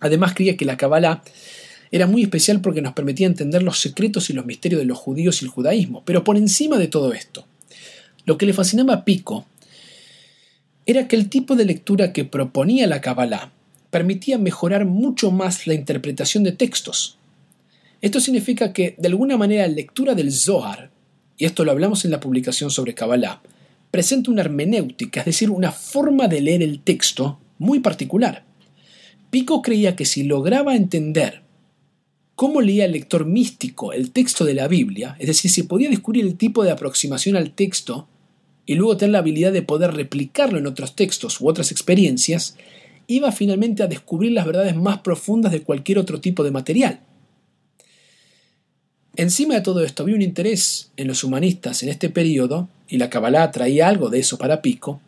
Speaker 1: Además creía que la Kabbalah era muy especial porque nos permitía entender los secretos y los misterios de los judíos y el judaísmo. Pero por encima de todo esto, lo que le fascinaba a Pico era que el tipo de lectura que proponía la Kabbalah permitía mejorar mucho más la interpretación de textos. Esto significa que, de alguna manera, la lectura del Zohar, y esto lo hablamos en la publicación sobre Kabbalah, presenta una hermenéutica, es decir, una forma de leer el texto muy particular. Pico creía que si lograba entender cómo leía el lector místico el texto de la Biblia, es decir, si podía descubrir el tipo de aproximación al texto y luego tener la habilidad de poder replicarlo en otros textos u otras experiencias, iba finalmente a descubrir las verdades más profundas de cualquier otro tipo de material. Encima de todo esto había un interés en los humanistas en este periodo, y la Kabbalah traía algo de eso para Pico,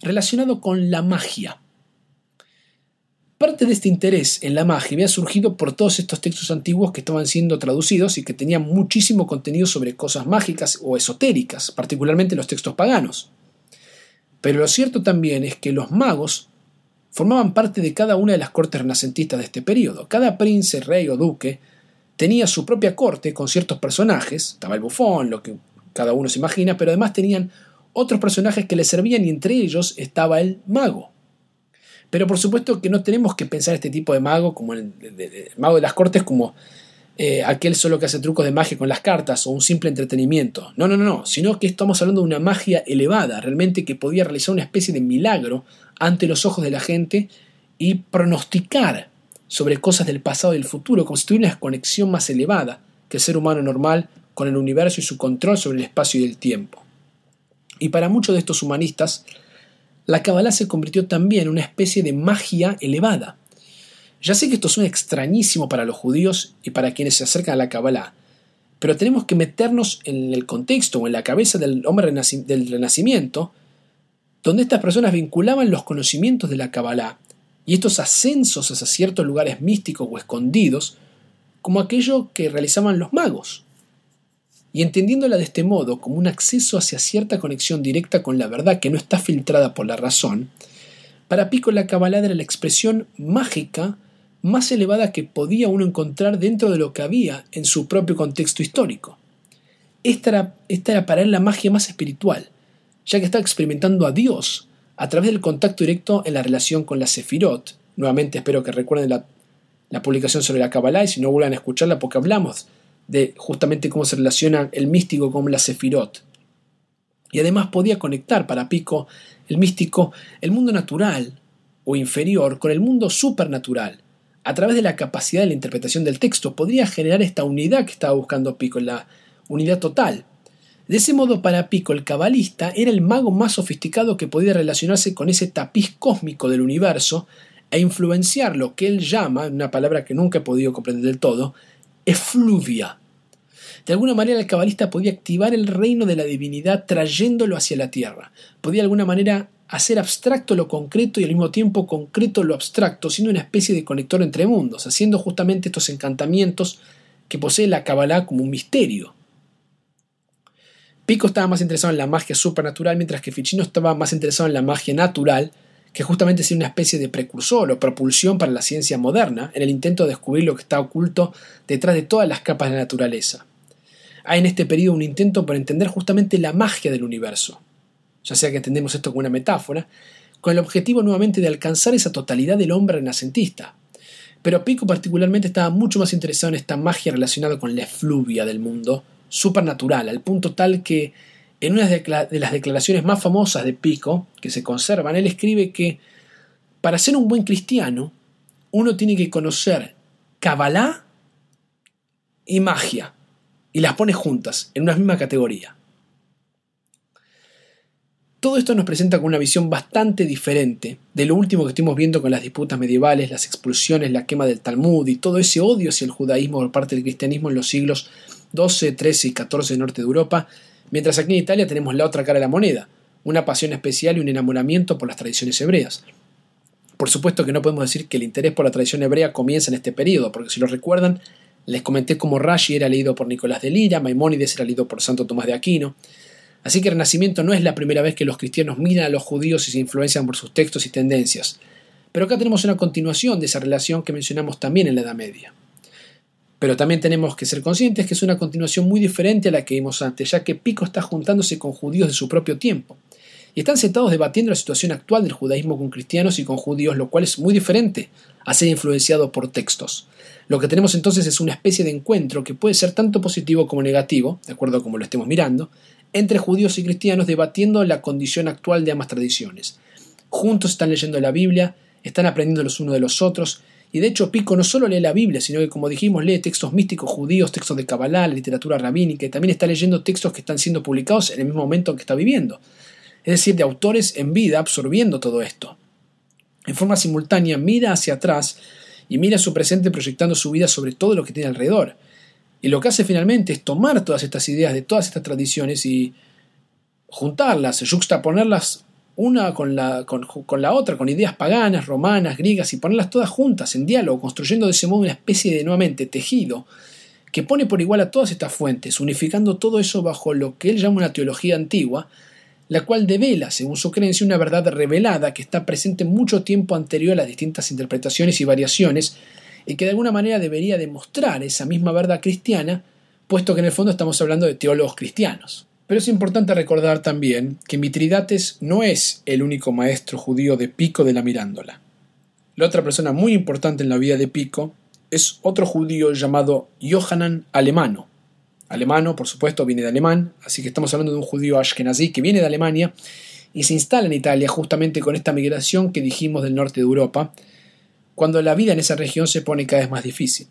Speaker 1: relacionado con la magia. Parte de este interés en la magia había surgido por todos estos textos antiguos que estaban siendo traducidos y que tenían muchísimo contenido sobre cosas mágicas o esotéricas, particularmente los textos paganos. Pero lo cierto también es que los magos formaban parte de cada una de las cortes renacentistas de este periodo. Cada príncipe, rey o duque tenía su propia corte con ciertos personajes, estaba el bufón, lo que cada uno se imagina, pero además tenían otros personajes que le servían y entre ellos estaba el mago. Pero por supuesto que no tenemos que pensar este tipo de mago como el, mago de las cortes como eh, aquel solo que hace trucos de magia con las cartas o un simple entretenimiento. No, no, no, no, sino que estamos hablando de una magia elevada, realmente que podía realizar una especie de milagro ante los ojos de la gente y pronosticar sobre cosas del pasado y del futuro, como si tuviera una conexión más elevada que el ser humano normal con el universo y su control sobre el espacio y el tiempo. Y para muchos de estos humanistas, la Kabbalah se convirtió también en una especie de magia elevada. Ya sé que esto suena extrañísimo para los judíos y para quienes se acercan a la Kabbalah, pero tenemos que meternos en el contexto o en la cabeza del hombre del Renacimiento, donde estas personas vinculaban los conocimientos de la Kabbalah y estos ascensos hacia ciertos lugares místicos o escondidos como aquello que realizaban los magos. Y entendiéndola de este modo como un acceso hacia cierta conexión directa con la verdad que no está filtrada por la razón, para Pico la Kabbalah era la expresión mágica más elevada que podía uno encontrar dentro de lo que había en su propio contexto histórico. Esta era, esta era para él la magia más espiritual, ya que estaba experimentando a Dios a través del contacto directo en la relación con la Sefirot. Nuevamente espero que recuerden la, la publicación sobre la Kabbalah y si no vuelvan a escucharla porque hablamos de justamente cómo se relaciona el místico con la Sefirot. Y además podía conectar para Pico, el místico, el mundo natural o inferior con el mundo supernatural. A través de la capacidad de la interpretación del texto podría generar esta unidad que estaba buscando Pico, la unidad total. De ese modo, para Pico, el cabalista era el mago más sofisticado que podía relacionarse con ese tapiz cósmico del universo e influenciar lo que él llama, una palabra que nunca he podido comprender del todo, efluvia. De alguna manera el cabalista podía activar el reino de la divinidad trayéndolo hacia la tierra. Podía de alguna manera hacer abstracto lo concreto y al mismo tiempo concreto lo abstracto, siendo una especie de conector entre mundos, haciendo justamente estos encantamientos que posee la Kabbalah como un misterio. Pico estaba más interesado en la magia supernatural, mientras que Ficino estaba más interesado en la magia natural, que justamente es una especie de precursor o propulsión para la ciencia moderna, en el intento de descubrir lo que está oculto detrás de todas las capas de la naturaleza. Hay en este periodo un intento por entender justamente la magia del universo, ya sea que entendemos esto como una metáfora, con el objetivo nuevamente de alcanzar esa totalidad del hombre renacentista. Pero Pico particularmente estaba mucho más interesado en esta magia relacionada con la efluvia del mundo, supernatural, al punto tal que en una de las declaraciones más famosas de Pico, que se conservan, él escribe que para ser un buen cristiano, uno tiene que conocer Kabbalah y magia, y las pone juntas, en una misma categoría. Todo esto nos presenta con una visión bastante diferente de lo último que estuvimos viendo con las disputas medievales, las expulsiones, la quema del Talmud y todo ese odio hacia el judaísmo por parte del cristianismo en los siglos 12, 13 y 14 del norte de Europa, mientras aquí en Italia tenemos la otra cara de la moneda, una pasión especial y un enamoramiento por las tradiciones hebreas. Por supuesto que no podemos decir que el interés por la tradición hebrea comienza en este periodo, porque si lo recuerdan, les comenté cómo Rashi era leído por Nicolás de Lira, Maimónides era leído por Santo Tomás de Aquino. Así que el Renacimiento no es la primera vez que los cristianos miran a los judíos y se influencian por sus textos y tendencias. Pero acá tenemos una continuación de esa relación que mencionamos también en la Edad Media. Pero también tenemos que ser conscientes que es una continuación muy diferente a la que vimos antes, ya que Pico está juntándose con judíos de su propio tiempo. Y están sentados debatiendo la situación actual del judaísmo con cristianos y con judíos, lo cual es muy diferente a ser influenciado por textos. Lo que tenemos entonces es una especie de encuentro que puede ser tanto positivo como negativo, de acuerdo a como lo estemos mirando, entre judíos y cristianos debatiendo la condición actual de ambas tradiciones. Juntos están leyendo la Biblia, están aprendiendo los unos de los otros, y de hecho Pico no solo lee la Biblia, sino que como dijimos lee textos místicos judíos, textos de Kabbalah, literatura rabínica, y también está leyendo textos que están siendo publicados en el mismo momento que está viviendo. Es decir, de autores en vida absorbiendo todo esto. En forma simultánea mira hacia atrás y mira su presente proyectando su vida sobre todo lo que tiene alrededor. Y lo que hace finalmente es tomar todas estas ideas de todas estas tradiciones y juntarlas, juxtaponerlas una con la, con, la otra, con ideas paganas, romanas, griegas, y ponerlas todas juntas en diálogo, construyendo de ese modo una especie de nuevamente tejido que pone por igual a todas estas fuentes, unificando todo eso bajo lo que él llama una teología antigua, la cual devela, según su creencia, una verdad revelada que está presente mucho tiempo anterior a las distintas interpretaciones y variaciones, y que de alguna manera debería demostrar esa misma verdad cristiana, puesto que en el fondo estamos hablando de teólogos cristianos. Pero es importante recordar también que Mitridates no es el único maestro judío de Pico de la Mirándola. La otra persona muy importante en la vida de Pico es otro judío llamado Johanan Alemano. Alemano, por supuesto, viene de alemán, así que estamos hablando de un judío ashkenazí que viene de Alemania y se instala en Italia justamente con esta migración que dijimos del norte de Europa, cuando la vida en esa región se pone cada vez más difícil.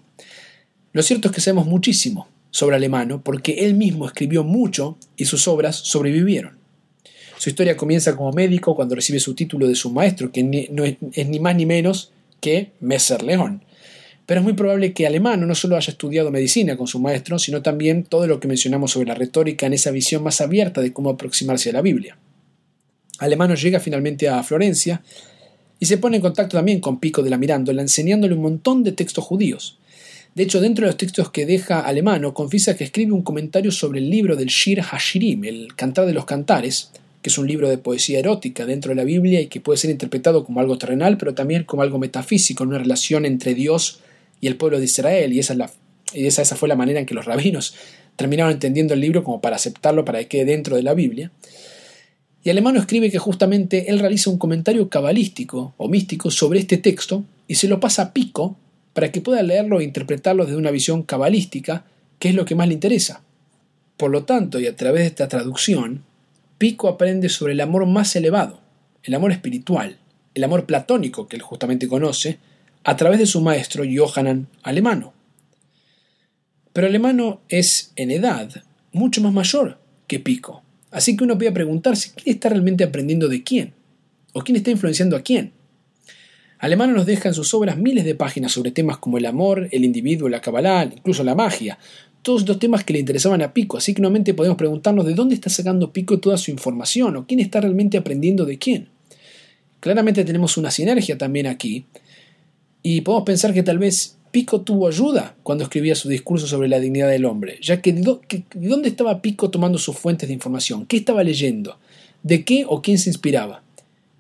Speaker 1: Lo cierto es que sabemos muchísimo sobre Alemano porque él mismo escribió mucho y sus obras sobrevivieron. Su historia comienza como médico cuando recibe su título de su maestro, que no es, es, ni más ni menos que Messer León. Pero es muy probable que Alemano no solo haya estudiado medicina con su maestro, sino también todo lo que mencionamos sobre la retórica en esa visión más abierta de cómo aproximarse a la Biblia. Alemano llega finalmente a Florencia y se pone en contacto también con Pico de la Mirándola, enseñándole un montón de textos judíos. De hecho, dentro de los textos que deja Alemano, confiesa que escribe un comentario sobre el libro del Shir Hashirim, el Cantar de los Cantares, que es un libro de poesía erótica dentro de la Biblia y que puede ser interpretado como algo terrenal, pero también como algo metafísico, en una relación entre Dios y el pueblo de Israel, y esa, esa, esa fue la manera en que los rabinos terminaron entendiendo el libro como para aceptarlo para que quede dentro de la Biblia. Y Alemano escribe que justamente él realiza un comentario cabalístico o místico sobre este texto y se lo pasa a Pico para que pueda leerlo e interpretarlo desde una visión cabalística, que es lo que más le interesa. Por lo tanto, y a través de esta traducción, Pico aprende sobre el amor más elevado, el amor espiritual, el amor platónico que él justamente conoce, a través de su maestro Johanan Alemano. Pero Alemano es en edad mucho más mayor que Pico. Así que uno puede preguntarse quién está realmente aprendiendo de quién, o quién está influenciando a quién. Alemano nos deja en sus obras miles de páginas sobre temas como el amor, el individuo, la cabalá, incluso la magia, todos estos temas que le interesaban a Pico, así que nuevamente podemos preguntarnos de dónde está sacando Pico toda su información o quién está realmente aprendiendo de quién. Claramente tenemos una sinergia también aquí, y podemos pensar que tal vez Pico tuvo ayuda cuando escribía su discurso sobre la dignidad del hombre, ya que de, dónde estaba Pico tomando sus fuentes de información, qué estaba leyendo, de qué o quién se inspiraba.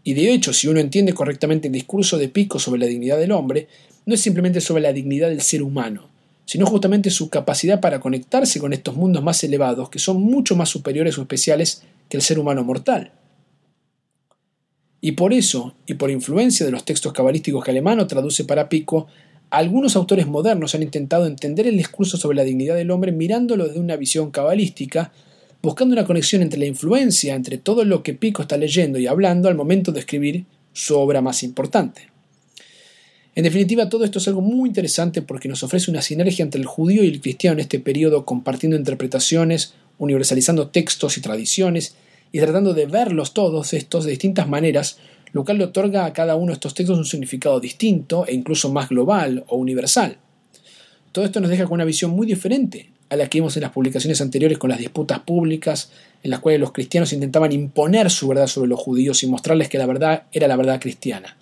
Speaker 1: Y de hecho, si uno entiende correctamente el discurso de Pico sobre la dignidad del hombre, no es simplemente sobre la dignidad del ser humano, sino justamente su capacidad para conectarse con estos mundos más elevados que son mucho más superiores o especiales que el ser humano mortal. Y por eso, y por influencia de los textos cabalísticos que Alemano traduce para Pico, algunos autores modernos han intentado entender el discurso sobre la dignidad del hombre mirándolo desde una visión cabalística, buscando una conexión entre la influencia entre todo lo que Pico está leyendo y hablando al momento de escribir su obra más importante. En definitiva, todo esto es algo muy interesante porque nos ofrece una sinergia entre el judío y el cristiano en este periodo, compartiendo interpretaciones, universalizando textos y tradiciones, y tratando de verlos todos estos de distintas maneras, lo cual le otorga a cada uno de estos textos un significado distinto e incluso más global o universal. Todo esto nos deja con una visión muy diferente a la que vimos en las publicaciones anteriores con las disputas públicas, en las cuales los cristianos intentaban imponer su verdad sobre los judíos y mostrarles que la verdad era la verdad cristiana.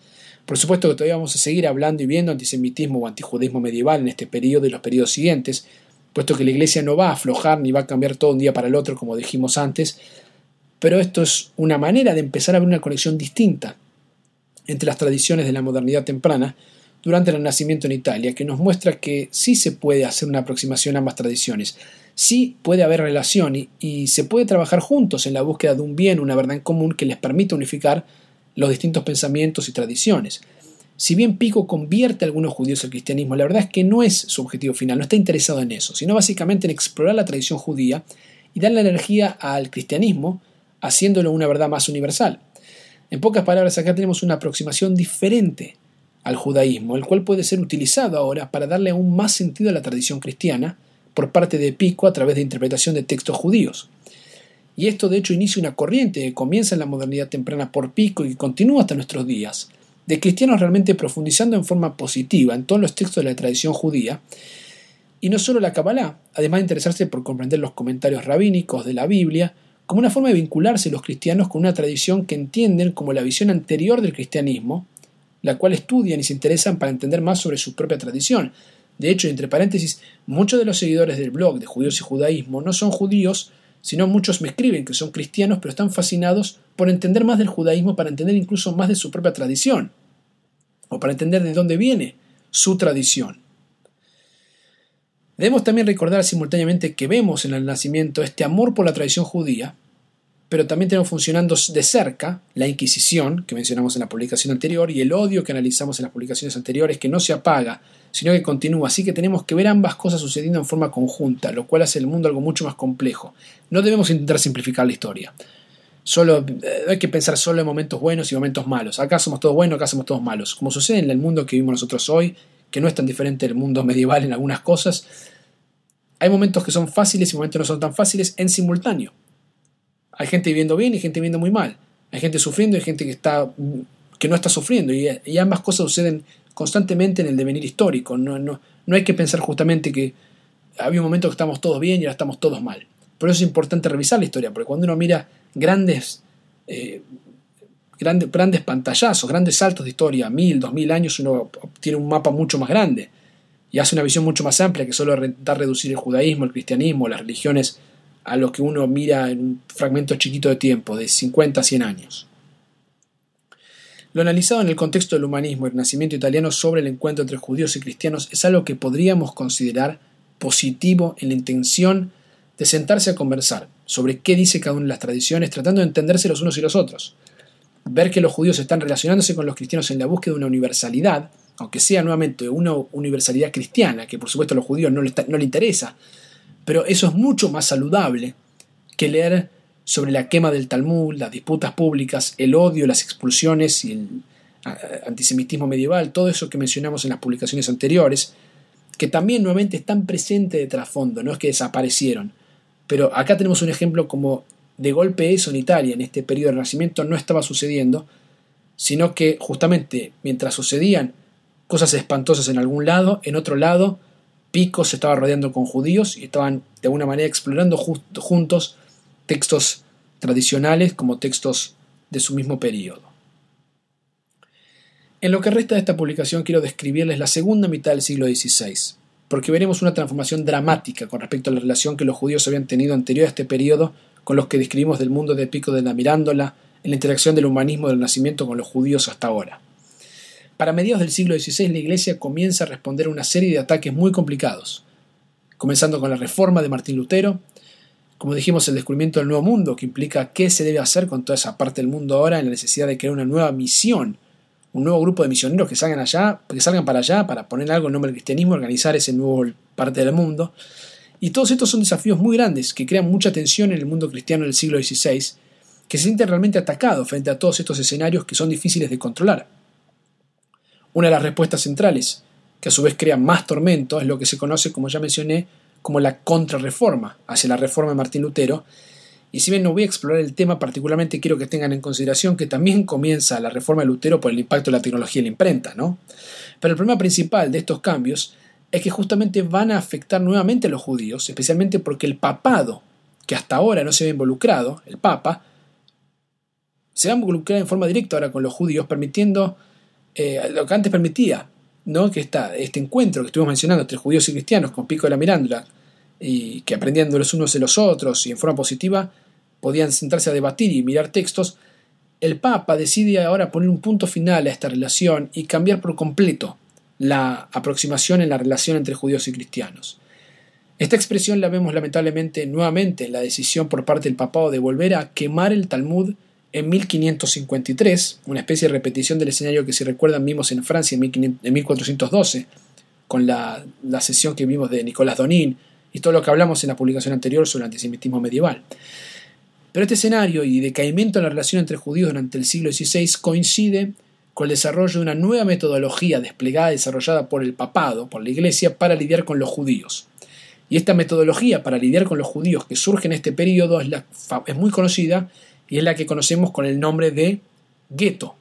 Speaker 1: Por supuesto que todavía vamos a seguir hablando y viendo antisemitismo o antijudismo medieval en este periodo y los periodos siguientes, puesto que la Iglesia no va a aflojar ni va a cambiar todo un día para el otro, como dijimos antes, pero esto es una manera de empezar a ver una conexión distinta entre las tradiciones de la modernidad temprana durante el Renacimiento en Italia, que nos muestra que sí se puede hacer una aproximación a ambas tradiciones, sí puede haber relación y, y, se puede trabajar juntos en la búsqueda de un bien, una verdad en común que les permita unificar los distintos pensamientos y tradiciones. Si bien Pico convierte a algunos judíos al cristianismo, la verdad es que no es su objetivo final, no está interesado en eso, sino básicamente en explorar la tradición judía y darle energía al cristianismo haciéndolo una verdad más universal. En pocas palabras, acá tenemos una aproximación diferente al judaísmo, el cual puede ser utilizado ahora para darle aún más sentido a la tradición cristiana por parte de Pico a través de interpretación de textos judíos. Y esto de hecho inicia una corriente que comienza en la modernidad temprana por Pico y que continúa hasta nuestros días, de cristianos realmente profundizando en forma positiva en todos los textos de la tradición judía, y no solo la Kabbalah, además de interesarse por comprender los comentarios rabínicos de la Biblia, como una forma de vincularse los cristianos con una tradición que entienden como la visión anterior del cristianismo, la cual estudian y se interesan para entender más sobre su propia tradición. De hecho, entre paréntesis, muchos de los seguidores del blog de Judíos y Judaísmo no son judíos, sino muchos me escriben que son cristianos, pero están fascinados por entender más del judaísmo, para entender incluso más de su propia tradición, o para entender de dónde viene su tradición. Debemos también recordar simultáneamente que vemos en el nacimiento este amor por la tradición judía, pero también tenemos funcionando de cerca la Inquisición, que mencionamos en la publicación anterior, y el odio que analizamos en las publicaciones anteriores, que no se apaga, sino que continúa. Así que tenemos que ver ambas cosas sucediendo en forma conjunta, lo cual hace el mundo algo mucho más complejo. No debemos intentar simplificar la historia. Solo, eh, hay que pensar solo en momentos buenos y momentos malos. Acá somos todos buenos, acá somos todos malos. Como sucede en el mundo que vivimos nosotros hoy, que no es tan diferente del mundo medieval en algunas cosas. Hay momentos que son fáciles y momentos que no son tan fáciles en simultáneo. Hay gente viviendo bien y gente viviendo muy mal. Hay gente sufriendo y gente que, está, que no está sufriendo. Y, ambas cosas suceden constantemente en el devenir histórico. No, no, no hay que pensar justamente que había un momento que estamos todos bien y ahora estamos todos mal. Por eso es importante revisar la historia, porque cuando uno mira grandes, eh, grandes, grandes pantallazos, grandes saltos de historia, mil, dos mil años, uno tiene un mapa mucho más grande y hace una visión mucho más amplia que solo intentar reducir el judaísmo, el cristianismo, las religiones a lo que uno mira en un fragmento chiquito de tiempo, de 50 a 100 años. Lo analizado en el contexto del humanismo y el nacimiento italiano sobre el encuentro entre judíos y cristianos es algo que podríamos considerar positivo en la intención de sentarse a conversar sobre qué dice cada una de las tradiciones, tratando de entenderse los unos y los otros. Ver que los judíos están relacionándose con los cristianos en la búsqueda de una universalidad, aunque sea nuevamente una universalidad cristiana, que por supuesto a los judíos no le, no le interesa, pero eso es mucho más saludable que leer sobre la quema del Talmud, las disputas públicas, el odio, las expulsiones y el antisemitismo medieval, todo eso que mencionamos en las publicaciones anteriores, que también nuevamente están presentes de trasfondo, no es que desaparecieron. Pero acá tenemos un ejemplo como de golpe eso en Italia, en este periodo del Renacimiento, no estaba sucediendo, sino que justamente mientras sucedían cosas espantosas en algún lado, en otro lado Pico se estaba rodeando con judíos y estaban de alguna manera explorando juntos textos tradicionales como textos de su mismo periodo. En lo que resta de esta publicación quiero describirles la segunda mitad del siglo XVI, porque veremos una transformación dramática con respecto a la relación que los judíos habían tenido anterior a este periodo con los que describimos del mundo de Pico de la Mirándola, en la interacción del humanismo del nacimiento con los judíos hasta ahora. Para mediados del siglo XVI la Iglesia comienza a responder a una serie de ataques muy complicados, comenzando con la reforma de Martín Lutero, como dijimos, el descubrimiento del nuevo mundo, que implica qué se debe hacer con toda esa parte del mundo ahora en la necesidad de crear una nueva misión, un nuevo grupo de misioneros que salgan allá, que salgan para allá para poner algo en nombre del cristianismo, organizar ese nuevo parte del mundo. Y todos estos son desafíos muy grandes que crean mucha tensión en el mundo cristiano del siglo XVI, que se siente realmente atacado frente a todos estos escenarios que son difíciles de controlar. Una de las respuestas centrales, que a su vez crea más tormento, es lo que se conoce, como ya mencioné, como la contrarreforma hacia la reforma de Martín Lutero. Y si bien no voy a explorar el tema, particularmente quiero que tengan en consideración que también comienza la reforma de Lutero por el impacto de la tecnología y la imprenta, ¿no? Pero el problema principal de estos cambios es que justamente van a afectar nuevamente a los judíos, especialmente porque el papado, que hasta ahora no se ve involucrado, el papa, se va a involucrar en forma directa ahora con los judíos, permitiendo eh, lo que antes permitía, ¿no? que este encuentro que estuvimos mencionando entre judíos y cristianos con Pico de la Mirándola, y que aprendiendo los unos de los otros y en forma positiva podían sentarse a debatir y mirar textos, el Papa decide ahora poner un punto final a esta relación y cambiar por completo la aproximación en la relación entre judíos y cristianos. Esta expresión la vemos lamentablemente nuevamente en la decisión por parte del papado de volver a quemar el Talmud en 1553, una especie de repetición del escenario que si recuerdan vimos en Francia en 1412, con la, sesión que vimos de Nicolás Donin y todo lo que hablamos en la publicación anterior sobre el antisemitismo medieval. Pero este escenario y decaimiento en la relación entre judíos durante el siglo XVI coincide con el desarrollo de una nueva metodología desplegada y desarrollada por el papado, por la Iglesia, para lidiar con los judíos. Y esta metodología para lidiar con los judíos que surge en este periodo es muy conocida y es la que conocemos con el nombre de gueto.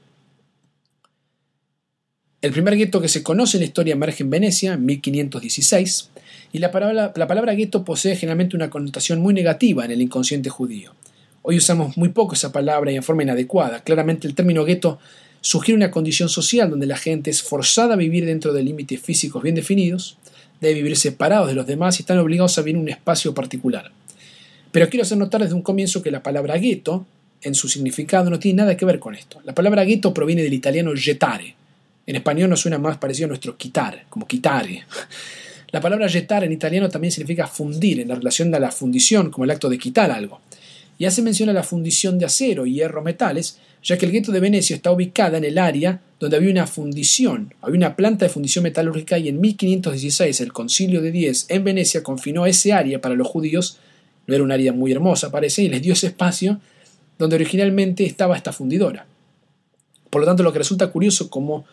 Speaker 1: El primer gueto que se conoce en la historia emerge en Venecia en 1516 y la palabra, la palabra gueto posee generalmente una connotación muy negativa en el inconsciente judío. Hoy usamos muy poco esa palabra y en forma inadecuada. Claramente el término gueto sugiere una condición social donde la gente es forzada a vivir dentro de límites físicos bien definidos, debe vivir separados de los demás y están obligados a vivir en un espacio particular. Pero quiero hacer notar desde un comienzo que la palabra gueto, en su significado, no tiene nada que ver con esto. La palabra gueto proviene del italiano gettare. En español nos suena más parecido a nuestro quitar, como quitare. La palabra gettare en italiano también significa fundir, en la relación de la fundición, como el acto de quitar algo. Y hace mención a la fundición de acero y hierro metales, ya que el gueto de Venecia está ubicada en el área donde había una fundición, había una planta de fundición metalúrgica y en 1516 el Concilio de Diez en Venecia confinó ese área para los judíos no era un área muy hermosa, parece, y les dio ese espacio donde originalmente estaba esta fundidora. Por lo tanto, lo que resulta curioso como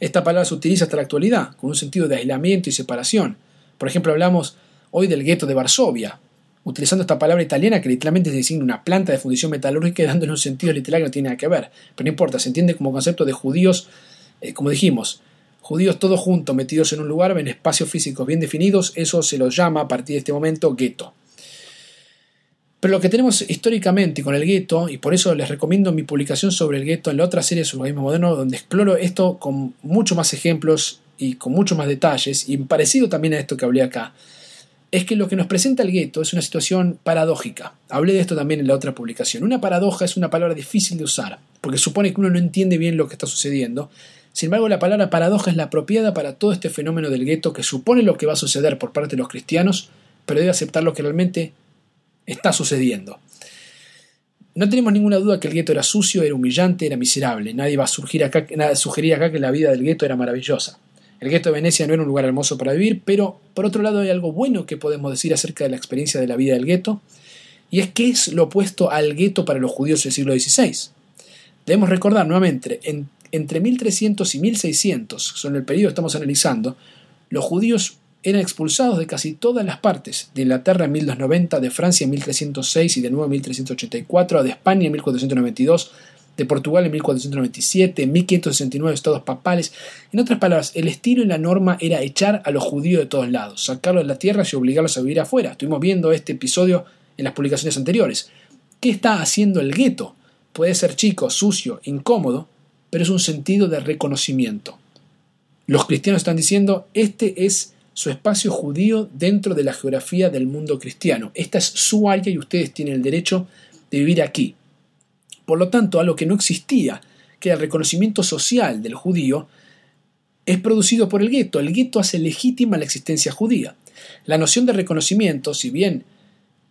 Speaker 1: esta palabra se utiliza hasta la actualidad, con un sentido de aislamiento y separación. Por ejemplo, hablamos hoy del gueto de Varsovia, utilizando esta palabra italiana que literalmente designa una planta de fundición metalúrgica y dándole un sentido literal que no tiene nada que ver. Pero no importa, se entiende como concepto de judíos, eh, como dijimos, judíos todos juntos metidos en un lugar, en espacios físicos bien definidos, eso se los llama a partir de este momento gueto. Pero lo que tenemos históricamente con el gueto, y por eso les recomiendo mi publicación sobre el gueto en la otra serie sobre el moderno, donde exploro esto con muchos más ejemplos y con muchos más detalles, y parecido también a esto que hablé acá, es que lo que nos presenta el gueto es una situación paradójica. Hablé de esto también en la otra publicación. Una paradoja es una palabra difícil de usar, porque supone que uno no entiende bien lo que está sucediendo. Sin embargo, la palabra paradoja es la apropiada para todo este fenómeno del gueto que supone lo que va a suceder por parte de los cristianos, pero debe aceptar lo que realmente está sucediendo. No tenemos ninguna duda que el gueto era sucio, era humillante, era miserable. Nadie va a surgir acá, sugerir acá que la vida del gueto era maravillosa. El gueto de Venecia no era un lugar hermoso para vivir, pero por otro lado hay algo bueno que podemos decir acerca de la experiencia de la vida del gueto, y es que es lo opuesto al gueto para los judíos del siglo XVI. Debemos recordar nuevamente, entre 1300 y 1600, son el periodo que estamos analizando, los judíos eran expulsados de casi todas las partes, de Inglaterra en 1290, de Francia en 1306 y de nuevo en 1384, de España en 1492, de Portugal en 1497, en 1569 estados papales. En otras palabras, el estilo y la norma era echar a los judíos de todos lados, sacarlos de la tierra y obligarlos a vivir afuera. Estuvimos viendo este episodio en las publicaciones anteriores. ¿Qué está haciendo el gueto? Puede ser chico, sucio, incómodo, pero es un sentido de reconocimiento. Los cristianos están diciendo, este es su espacio judío dentro de la geografía del mundo cristiano. Esta es su área y ustedes tienen el derecho de vivir aquí. Por lo tanto, algo que no existía, que el reconocimiento social del judío, es producido por el gueto. El gueto hace legítima la existencia judía. La noción de reconocimiento, si bien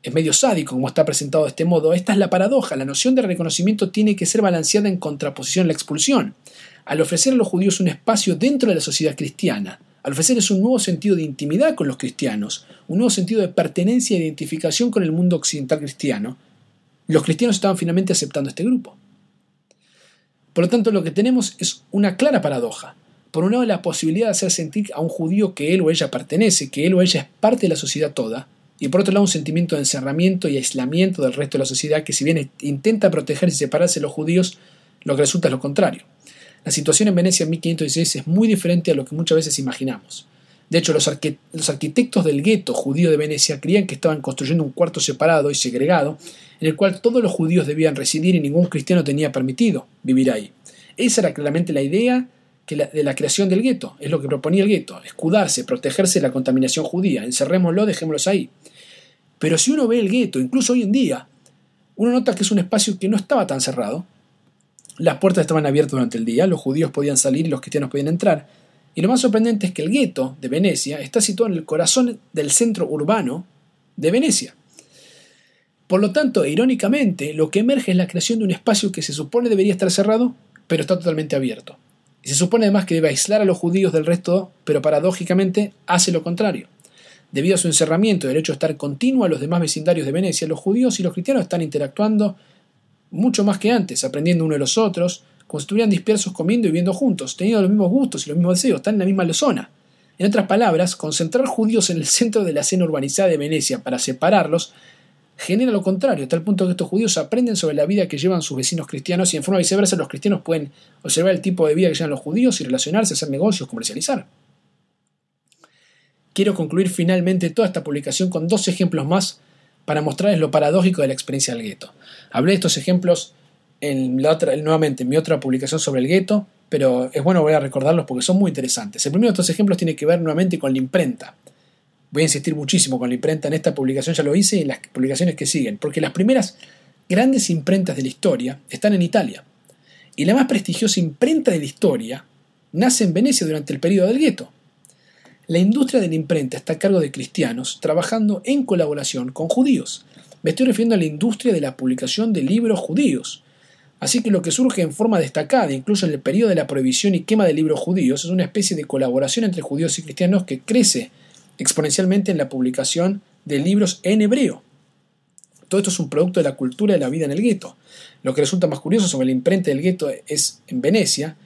Speaker 1: es medio sádico como está presentado de este modo, esta es la paradoja. La noción de reconocimiento tiene que ser balanceada en contraposición a la expulsión. Al ofrecer a los judíos un espacio dentro de la sociedad cristiana, al ofrecerles un nuevo sentido de intimidad con los cristianos, un nuevo sentido de pertenencia e identificación con el mundo occidental cristiano, los cristianos estaban finalmente aceptando este grupo. Por lo tanto, lo que tenemos es una clara paradoja. Por un lado, la posibilidad de hacer sentir a un judío que él o ella pertenece, que él o ella es parte de la sociedad toda, y por otro lado, un sentimiento de encerramiento y aislamiento del resto de la sociedad que, si bien intenta proteger y separarse de los judíos, lo que resulta es lo contrario. La situación en Venecia en 1516 es muy diferente a lo que muchas veces imaginamos. De hecho, los, arquitectos del gueto judío de Venecia creían que estaban construyendo un cuarto separado y segregado, en el cual todos los judíos debían residir y ningún cristiano tenía permitido vivir ahí. Esa era claramente la idea de la creación del gueto, es lo que proponía el gueto, escudarse, protegerse de la contaminación judía, encerrémoslo, dejémoslos ahí. Pero si uno ve el gueto, incluso hoy en día, uno nota que es un espacio que no estaba tan cerrado, las puertas estaban abiertas durante el día, los judíos podían salir y los cristianos podían entrar, y lo más sorprendente es que el gueto de Venecia está situado en el corazón del centro urbano de Venecia. Por lo tanto, irónicamente, lo que emerge es la creación de un espacio que se supone debería estar cerrado, pero está totalmente abierto. Y se supone además que debe aislar a los judíos del resto, pero paradójicamente hace lo contrario. Debido a su encerramiento y el hecho de estar continuo a los demás vecindarios de Venecia, los judíos y los cristianos están interactuando mucho más que antes, aprendiendo uno de los otros, como dispersos comiendo y viviendo juntos, teniendo los mismos gustos y los mismos deseos, están en la misma zona. En otras palabras, concentrar judíos en el centro de la escena urbanizada de Venecia para separarlos genera lo contrario, hasta el punto que estos judíos aprenden sobre la vida que llevan sus vecinos cristianos y en forma viceversa los cristianos pueden observar el tipo de vida que llevan los judíos y relacionarse, hacer negocios, comercializar. Quiero concluir finalmente toda esta publicación con dos ejemplos más para mostrarles lo paradójico de la experiencia del gueto. Hablé de estos ejemplos en la otra, nuevamente en mi otra publicación sobre el gueto, pero es bueno volver a recordarlos porque son muy interesantes. El primero de estos ejemplos tiene que ver nuevamente con la imprenta. Voy a insistir muchísimo con la imprenta en esta publicación, ya lo hice y en las publicaciones que siguen, porque las primeras grandes imprentas de la historia están en Italia. Y la más prestigiosa imprenta de la historia nace en Venecia durante el periodo del gueto. La industria de la imprenta está a cargo de cristianos trabajando en colaboración con judíos. Me estoy refiriendo a la industria de la publicación de libros judíos. Así que lo que surge en forma destacada, incluso en el periodo de la prohibición y quema de libros judíos, es una especie de colaboración entre judíos y cristianos que crece exponencialmente en la publicación de libros en hebreo. Todo esto es un producto de la cultura de la vida en el gueto. Lo que resulta más curioso sobre la imprenta del gueto es en Venecia,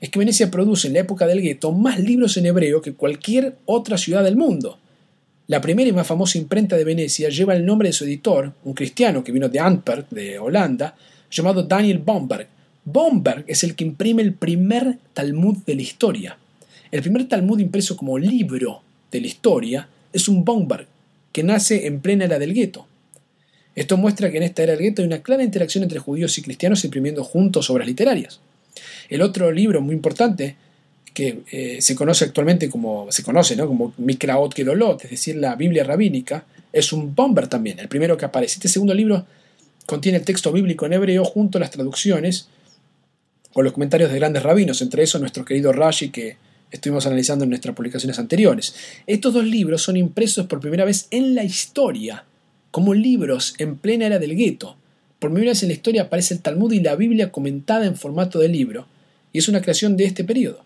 Speaker 1: es que Venecia produce en la época del gueto más libros en hebreo que cualquier otra ciudad del mundo. La primera y más famosa imprenta de Venecia lleva el nombre de su editor, un cristiano que vino de Antwerp, de Holanda, llamado Daniel Bomberg. Bomberg es el que imprime el primer Talmud de la historia. El primer Talmud impreso como libro de la historia es un Bomberg, que nace en plena era del gueto. Esto muestra que en esta era del gueto hay una clara interacción entre judíos y cristianos imprimiendo juntos obras literarias. El otro libro muy importante que eh, se conoce actualmente como se conoce, ¿no? como Mikraot Kedolot, es decir, la Biblia rabínica, es un bomber también, el primero que aparece. Este segundo libro contiene el texto bíblico en hebreo junto a las traducciones o los comentarios de grandes rabinos, entre esos nuestro querido Rashi que estuvimos analizando en nuestras publicaciones anteriores. Estos dos libros son impresos por primera vez en la historia como libros en plena era del gueto. Por primera vez en la historia aparece el Talmud y la Biblia comentada en formato de libro, y es una creación de este periodo.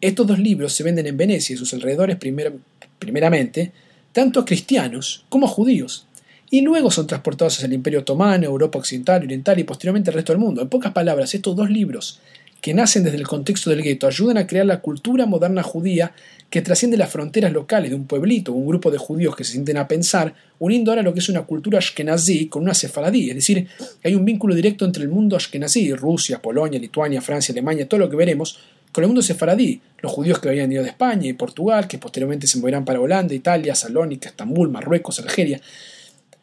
Speaker 1: Estos dos libros se venden en Venecia y sus alrededores primeramente, tanto a cristianos como a judíos, y luego son transportados hacia el Imperio Otomano, Europa Occidental, Oriental y posteriormente al resto del mundo. En pocas palabras, estos dos libros que nacen desde el contexto del gueto ayudan a crear la cultura moderna judía que trasciende las fronteras locales de un pueblito o un grupo de judíos que se sienten a pensar, uniendo ahora lo que es una cultura ashkenazí con una sefaradí, es decir, hay un vínculo directo entre el mundo ashkenazí, Rusia, Polonia, Lituania, Francia, Alemania, todo lo que veremos, con el mundo sefaradí, los judíos que habían ido de España y Portugal, que posteriormente se moverán para Holanda, Italia, Salónica, Estambul, Marruecos, Argelia.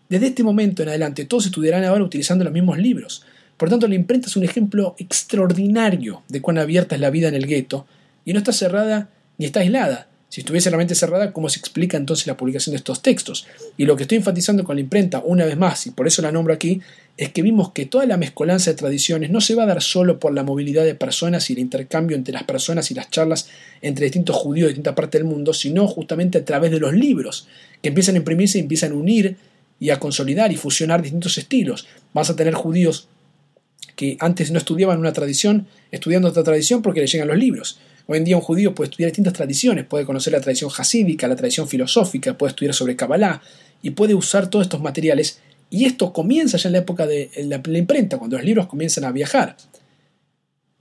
Speaker 1: Desde este momento en adelante todos estudiarán ahora utilizando los mismos libros, por tanto, la imprenta es un ejemplo extraordinario de cuán abierta es la vida en el gueto y no está cerrada ni está aislada. Si estuviese realmente cerrada, ¿cómo se explica entonces la publicación de estos textos? Y lo que estoy enfatizando con la imprenta, una vez más, y por eso la nombro aquí, es que vimos que toda la mezcolanza de tradiciones no se va a dar solo por la movilidad de personas y el intercambio entre las personas y las charlas entre distintos judíos de distintas partes del mundo, sino justamente a través de los libros, que empiezan a imprimirse y empiezan a unir y a consolidar y fusionar distintos estilos. Vas a tener judíos que antes no estudiaban una tradición, estudiando otra tradición porque le llegan los libros. Hoy en día un judío puede estudiar distintas tradiciones, puede conocer la tradición hasídica, la tradición filosófica, puede estudiar sobre Kabbalah y puede usar todos estos materiales. Y esto comienza ya en la época de la, imprenta, cuando los libros comienzan a viajar.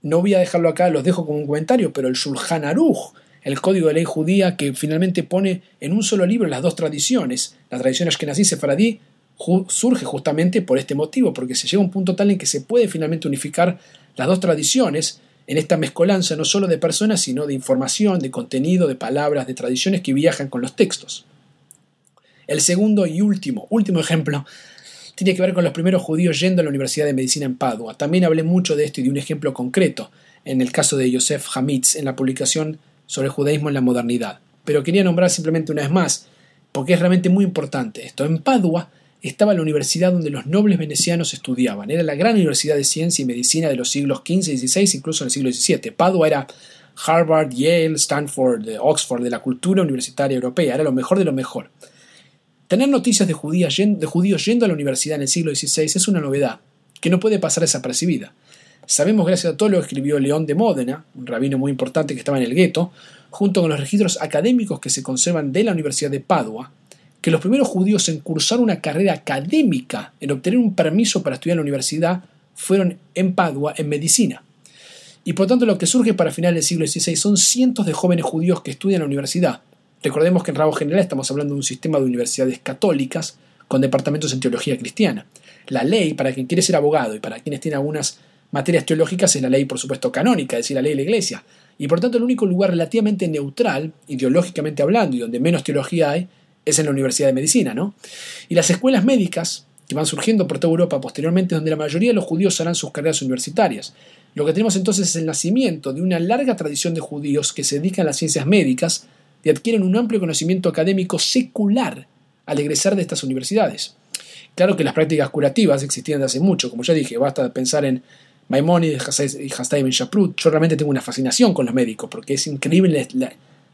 Speaker 1: No voy a dejarlo acá, los dejo como un comentario, pero el Shulchan Aruch, el código de ley judía que finalmente pone en un solo libro las dos tradiciones, la tradición ashkenazí sefaradí surge justamente por este motivo, porque se llega a un punto tal en que se puede finalmente unificar las dos tradiciones en esta mezcolanza no solo de personas, sino de información, de contenido, de palabras, de tradiciones que viajan con los textos. El segundo y último, último ejemplo, tiene que ver con los primeros judíos yendo a la Universidad de Medicina en Padua. También hablé mucho de esto y de un ejemplo concreto en el caso de Yosef Hamitz en la publicación sobre el judaísmo en la modernidad. Pero quería nombrar simplemente una vez más, porque es realmente muy importante esto. En Padua estaba la universidad donde los nobles venecianos estudiaban. Era la gran universidad de ciencia y medicina de los siglos XV y XVI, incluso en el siglo XVII. Padua era Harvard, Yale, Stanford, Oxford, de la cultura universitaria europea. Era lo mejor de lo mejor. Tener noticias de, de judíos yendo a la universidad en el siglo XVI es una novedad que no puede pasar desapercibida. Sabemos gracias a todo lo que escribió León de Módena, un rabino muy importante que estaba en el gueto, junto con los registros académicos que se conservan de la Universidad de Padua, que los primeros judíos en cursar una carrera académica, en obtener un permiso para estudiar en la universidad, fueron en Padua en medicina. Y por tanto lo que surge para finales del siglo XVI son cientos de jóvenes judíos que estudian en la universidad. Recordemos que en Rabo General estamos hablando de un sistema de universidades católicas con departamentos en teología cristiana. La ley, para quien quiere ser abogado y para quienes tienen algunas materias teológicas, es la ley, por supuesto, canónica, es decir, la ley de la iglesia. Y por tanto el único lugar relativamente neutral, ideológicamente hablando, y donde menos teología hay, es en la Universidad de Medicina, ¿no? Y las escuelas médicas que van surgiendo por toda Europa posteriormente, donde la mayoría de los judíos harán sus carreras universitarias. Lo que tenemos entonces es el nacimiento de una larga tradición de judíos que se dedican a las ciencias médicas y adquieren un amplio conocimiento académico secular al egresar de estas universidades. Claro que las prácticas curativas existían desde hace mucho, como ya dije, basta pensar en Maimonides y Hastay Ben Shaprut. Yo realmente tengo una fascinación con los médicos, porque es increíble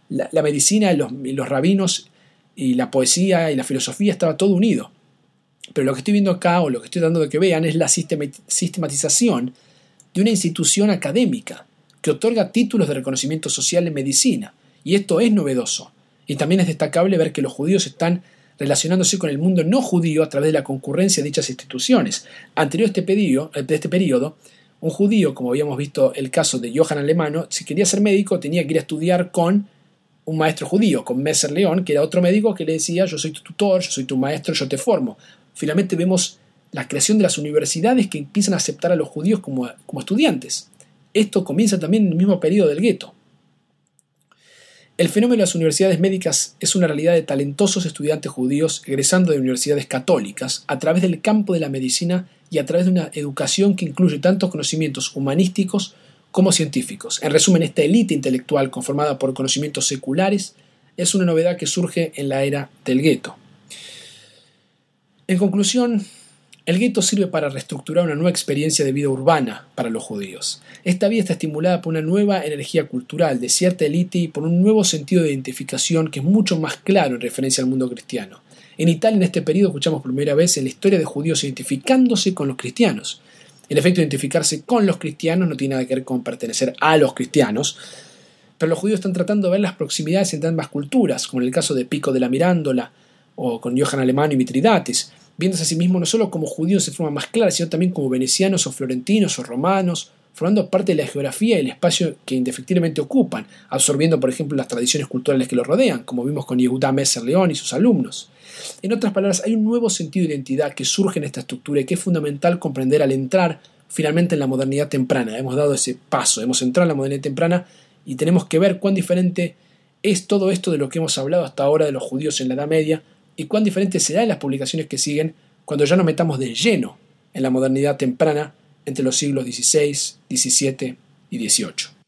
Speaker 1: la, medicina y los, los rabinos y la poesía y la filosofía estaba todo unido. Pero lo que estoy viendo acá, o lo que estoy dando de que vean, es la sistematización de una institución académica que otorga títulos de reconocimiento social en medicina. Y esto es novedoso. Y también es destacable ver que los judíos están relacionándose con el mundo no judío a través de la concurrencia de dichas instituciones. Anterior a este, periodo, de este periodo, un judío, como habíamos visto el caso de Johann Alemano, si quería ser médico tenía que ir a estudiar con un maestro judío, con Messer León, que era otro médico que le decía, yo soy tu tutor, yo soy tu maestro, yo te formo. Finalmente vemos la creación de las universidades que empiezan a aceptar a los judíos como, como estudiantes. Esto comienza también en el mismo periodo del gueto. El fenómeno de las universidades médicas es una realidad de talentosos estudiantes judíos egresando de universidades católicas a través del campo de la medicina y a través de una educación que incluye tantos conocimientos humanísticos como científicos. En resumen, esta élite intelectual conformada por conocimientos seculares es una novedad que surge en la era del gueto. En conclusión, el gueto sirve para reestructurar una nueva experiencia de vida urbana para los judíos. Esta vida está estimulada por una nueva energía cultural de cierta élite y por un nuevo sentido de identificación que es mucho más claro en referencia al mundo cristiano. En Italia, en este periodo, escuchamos por primera vez en la historia de judíos identificándose con los cristianos. El efecto de identificarse con los cristianos no tiene nada que ver con pertenecer a los cristianos, pero los judíos están tratando de ver las proximidades entre ambas culturas, como en el caso de Pico de la Mirándola o con Johan Alemán y Mitridates viéndose a sí mismos no solo como judíos de forma más clara, sino también como venecianos o florentinos o romanos, formando parte de la geografía y el espacio que indefectiblemente ocupan, absorbiendo, por ejemplo, las tradiciones culturales que los rodean, como vimos con Yehuda Messer León y sus alumnos. En otras palabras, hay un nuevo sentido de identidad que surge en esta estructura y que es fundamental comprender al entrar finalmente en la modernidad temprana. Hemos dado ese paso, hemos entrado en la modernidad temprana y tenemos que ver cuán diferente es todo esto de lo que hemos hablado hasta ahora de los judíos en la Edad Media y cuán diferente será en las publicaciones que siguen cuando ya nos metamos de lleno en la modernidad temprana entre los siglos XVI, XVII y XVIII.